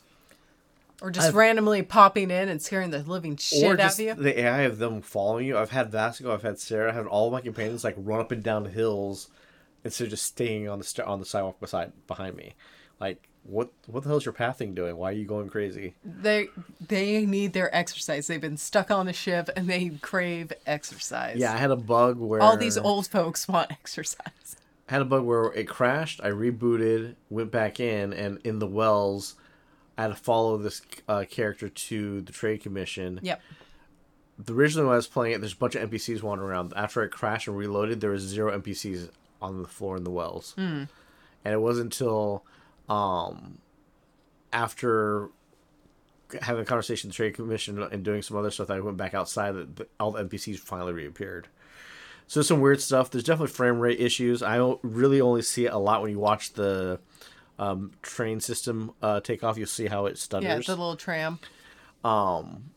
Speaker 2: or just
Speaker 1: I've-
Speaker 2: randomly popping in and scaring the living shit out of you.
Speaker 1: the AI of them following you. I've had Vasco, I've had Sarah, I've had all of my companions like run up and down hills instead of just staying on the st- on the sidewalk beside behind me. Like, what what the hell is your pathing doing? Why are you going crazy?
Speaker 2: They they need their exercise. They've been stuck on the ship and they crave exercise.
Speaker 1: Yeah, I had a bug where
Speaker 2: All these old folks want exercise.
Speaker 1: I had a bug where it crashed. I rebooted, went back in, and in the wells, I had to follow this uh, character to the trade commission.
Speaker 2: Yep.
Speaker 1: the originally when I was playing it, there's a bunch of NPCs wandering around. After it crashed and reloaded, there was zero NPCs on the floor in the wells, and it wasn't until um, after having a conversation with the trade commission and doing some other stuff I went back outside that all the NPCs finally reappeared. So some weird stuff. There's definitely frame rate issues. I really only see it a lot when you watch the um, train system uh, take off. You'll see how it stutters
Speaker 2: Yeah, the little tram.
Speaker 1: Um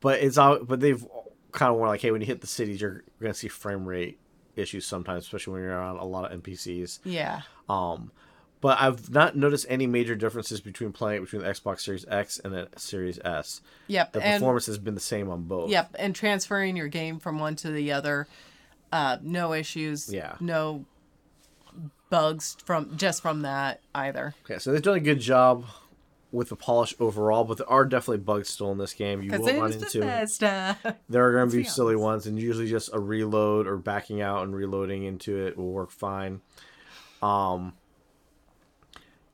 Speaker 1: but it's all but they've kind of more like hey when you hit the cities you're gonna see frame rate issues sometimes especially when you're around a lot of npcs
Speaker 2: Yeah.
Speaker 1: um but i've not noticed any major differences between playing it between the xbox series x and the series s
Speaker 2: Yep.
Speaker 1: the
Speaker 2: and
Speaker 1: performance has been the same on both
Speaker 2: yep, and transferring your game from one to the other, uh, no issues.
Speaker 1: Yeah.
Speaker 2: No bugs from just from that either.
Speaker 1: okay so they've done a good job with the polish overall but there are definitely bugs still in this game you will run into
Speaker 2: Bethesda.
Speaker 1: There are going to be
Speaker 2: be
Speaker 1: silly
Speaker 2: honest.
Speaker 1: ones, and usually just a reload or backing out and reloading into it will work fine. Um,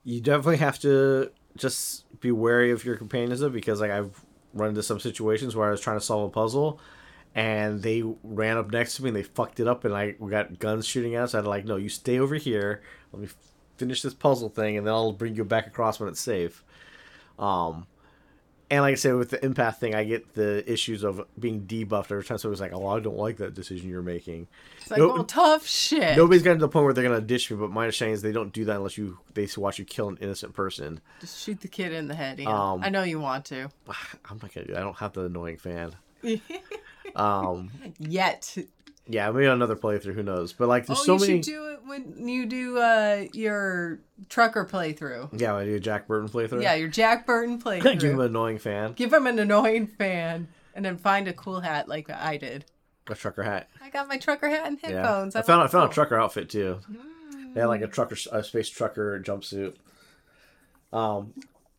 Speaker 1: you definitely have to just be wary of your companions though, because like I've run into some situations where I was trying to solve a puzzle, and they ran up next to me and they fucked it up, and I we got guns shooting at us. I had like, no, you stay over here. Let me finish this puzzle thing, and then I'll bring you back across when it's safe. Um, And like I said, with the empath thing, I get the issues of being debuffed every time So somebody's like, "Oh, I don't like that decision you're making."
Speaker 2: It's like,
Speaker 1: No-
Speaker 2: well, tough shit.
Speaker 1: Nobody's gotten to the point where they're gonna ditch me, but my understanding is they don't do that unless you they watch you kill an innocent person.
Speaker 2: Just shoot the kid in the head. Ian.
Speaker 1: Um,
Speaker 2: I know you want to.
Speaker 1: I'm not gonna do. That. I don't have the annoying fan. Um,
Speaker 2: Yet.
Speaker 1: Yeah, maybe another playthrough. Who knows? But like, there's
Speaker 2: oh,
Speaker 1: so
Speaker 2: you
Speaker 1: many.
Speaker 2: should do it when you do uh, your trucker playthrough.
Speaker 1: Yeah, I do a Jack Burton playthrough.
Speaker 2: Yeah, your Jack Burton playthrough.
Speaker 1: give him an annoying fan.
Speaker 2: Give him an annoying fan, and then find a cool hat like I did.
Speaker 1: A trucker hat.
Speaker 2: I got my trucker hat and
Speaker 1: Yeah,
Speaker 2: headphones.
Speaker 1: I found I found a trucker outfit too. They had like a trucker, a space trucker jumpsuit. Um,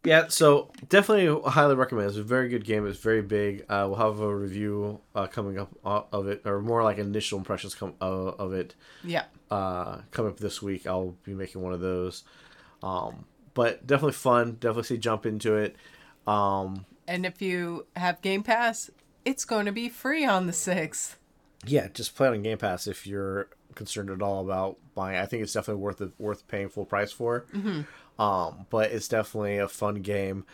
Speaker 1: yeah, so definitely highly recommend. It's a very good game. It's very big. Uh, we'll have a review uh, coming up uh, of it, or more like initial impressions come uh, of it
Speaker 2: Yeah.
Speaker 1: uh, coming up this week. I'll be making one of those. Um, but definitely fun. Definitely say jump into it. Um,
Speaker 2: And if you have Game Pass, it's going to be free on the 6th.
Speaker 1: yeah, just play it on Game Pass if you're concerned at all about buying. I think it's definitely worth it, worth paying full price for. Um, but it's definitely a fun game,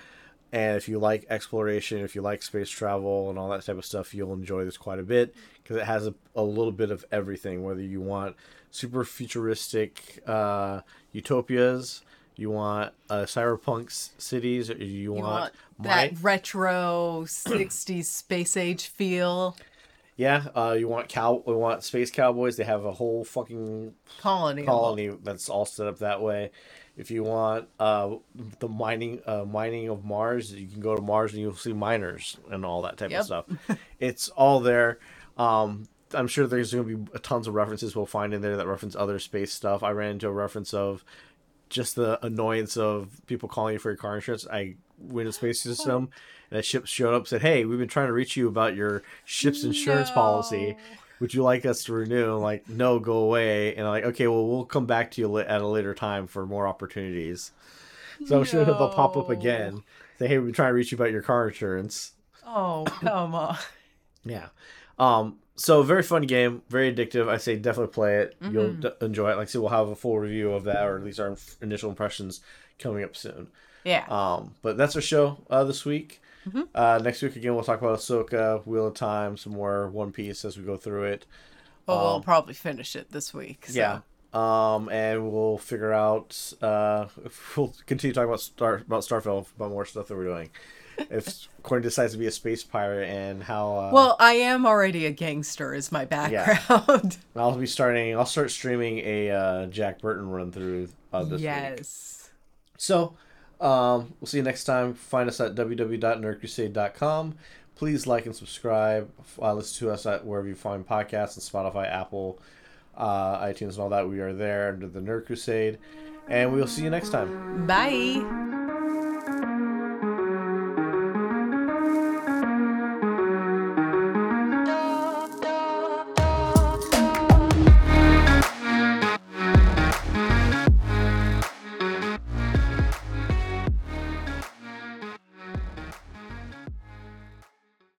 Speaker 1: and if you like exploration, if you like space travel and all that type of stuff, you'll enjoy this quite a bit because it has a, a little bit of everything. Whether you want super futuristic uh, utopias, you want uh, cyberpunk cities, or you,
Speaker 2: You
Speaker 1: want,
Speaker 2: want that retro 60s space age feel
Speaker 1: yeah, uh, you want cow, we want space cowboys. They have a whole fucking
Speaker 2: colony.
Speaker 1: colony that's all set up that way. If you want uh, the mining uh, mining of Mars, you can go to Mars and you'll see miners and all that type
Speaker 2: Yep.
Speaker 1: of stuff. it's all there. Um, I'm sure there's going to be tons of references we'll find in there that reference other space stuff. I ran into a reference of just the annoyance of people calling you for your car insurance. I went to space system and a ship showed up and said, "Hey, we've been trying to reach you about your ship's insurance policy." Would you like us to renew? Like, no, go away. And I'm like, okay, well, we'll come back to you at a later time for more opportunities. So I'm sure they'll pop up again. Say, hey, we're trying to reach you about your car insurance.
Speaker 2: Oh, come on.
Speaker 1: Yeah. Um. So very fun game, very addictive. I say definitely play it. You'll
Speaker 2: Mm-hmm.
Speaker 1: d- enjoy it. Like I said, we'll have a full review of that, or at least our initial impressions coming up soon.
Speaker 2: Yeah.
Speaker 1: Um, but that's our show uh, this week.
Speaker 2: Mm-hmm.
Speaker 1: Uh, next week again, we'll talk about Ahsoka, Wheel of Time, some more One Piece as we go through it.
Speaker 2: well, we'll probably finish it this week. so-
Speaker 1: Yeah. Um, and we'll figure out. Uh, if we'll continue talking about Star about Starfield about more stuff that we're doing. If Corey decides to be a space pirate and how. Uh,
Speaker 2: Well, I am already a gangster, is my background.
Speaker 1: I'll be starting. I'll start streaming a uh, Jack Burton run through uh, this week.
Speaker 2: yes.
Speaker 1: So, um, we'll see you next time. Find us at www.nerdcrusade.com. Please like and subscribe. Uh, listen to us at wherever you find podcasts and Spotify, Apple, uh, iTunes, and all that. We are there under the Nerd Crusade. And we will see you next time.
Speaker 2: Bye.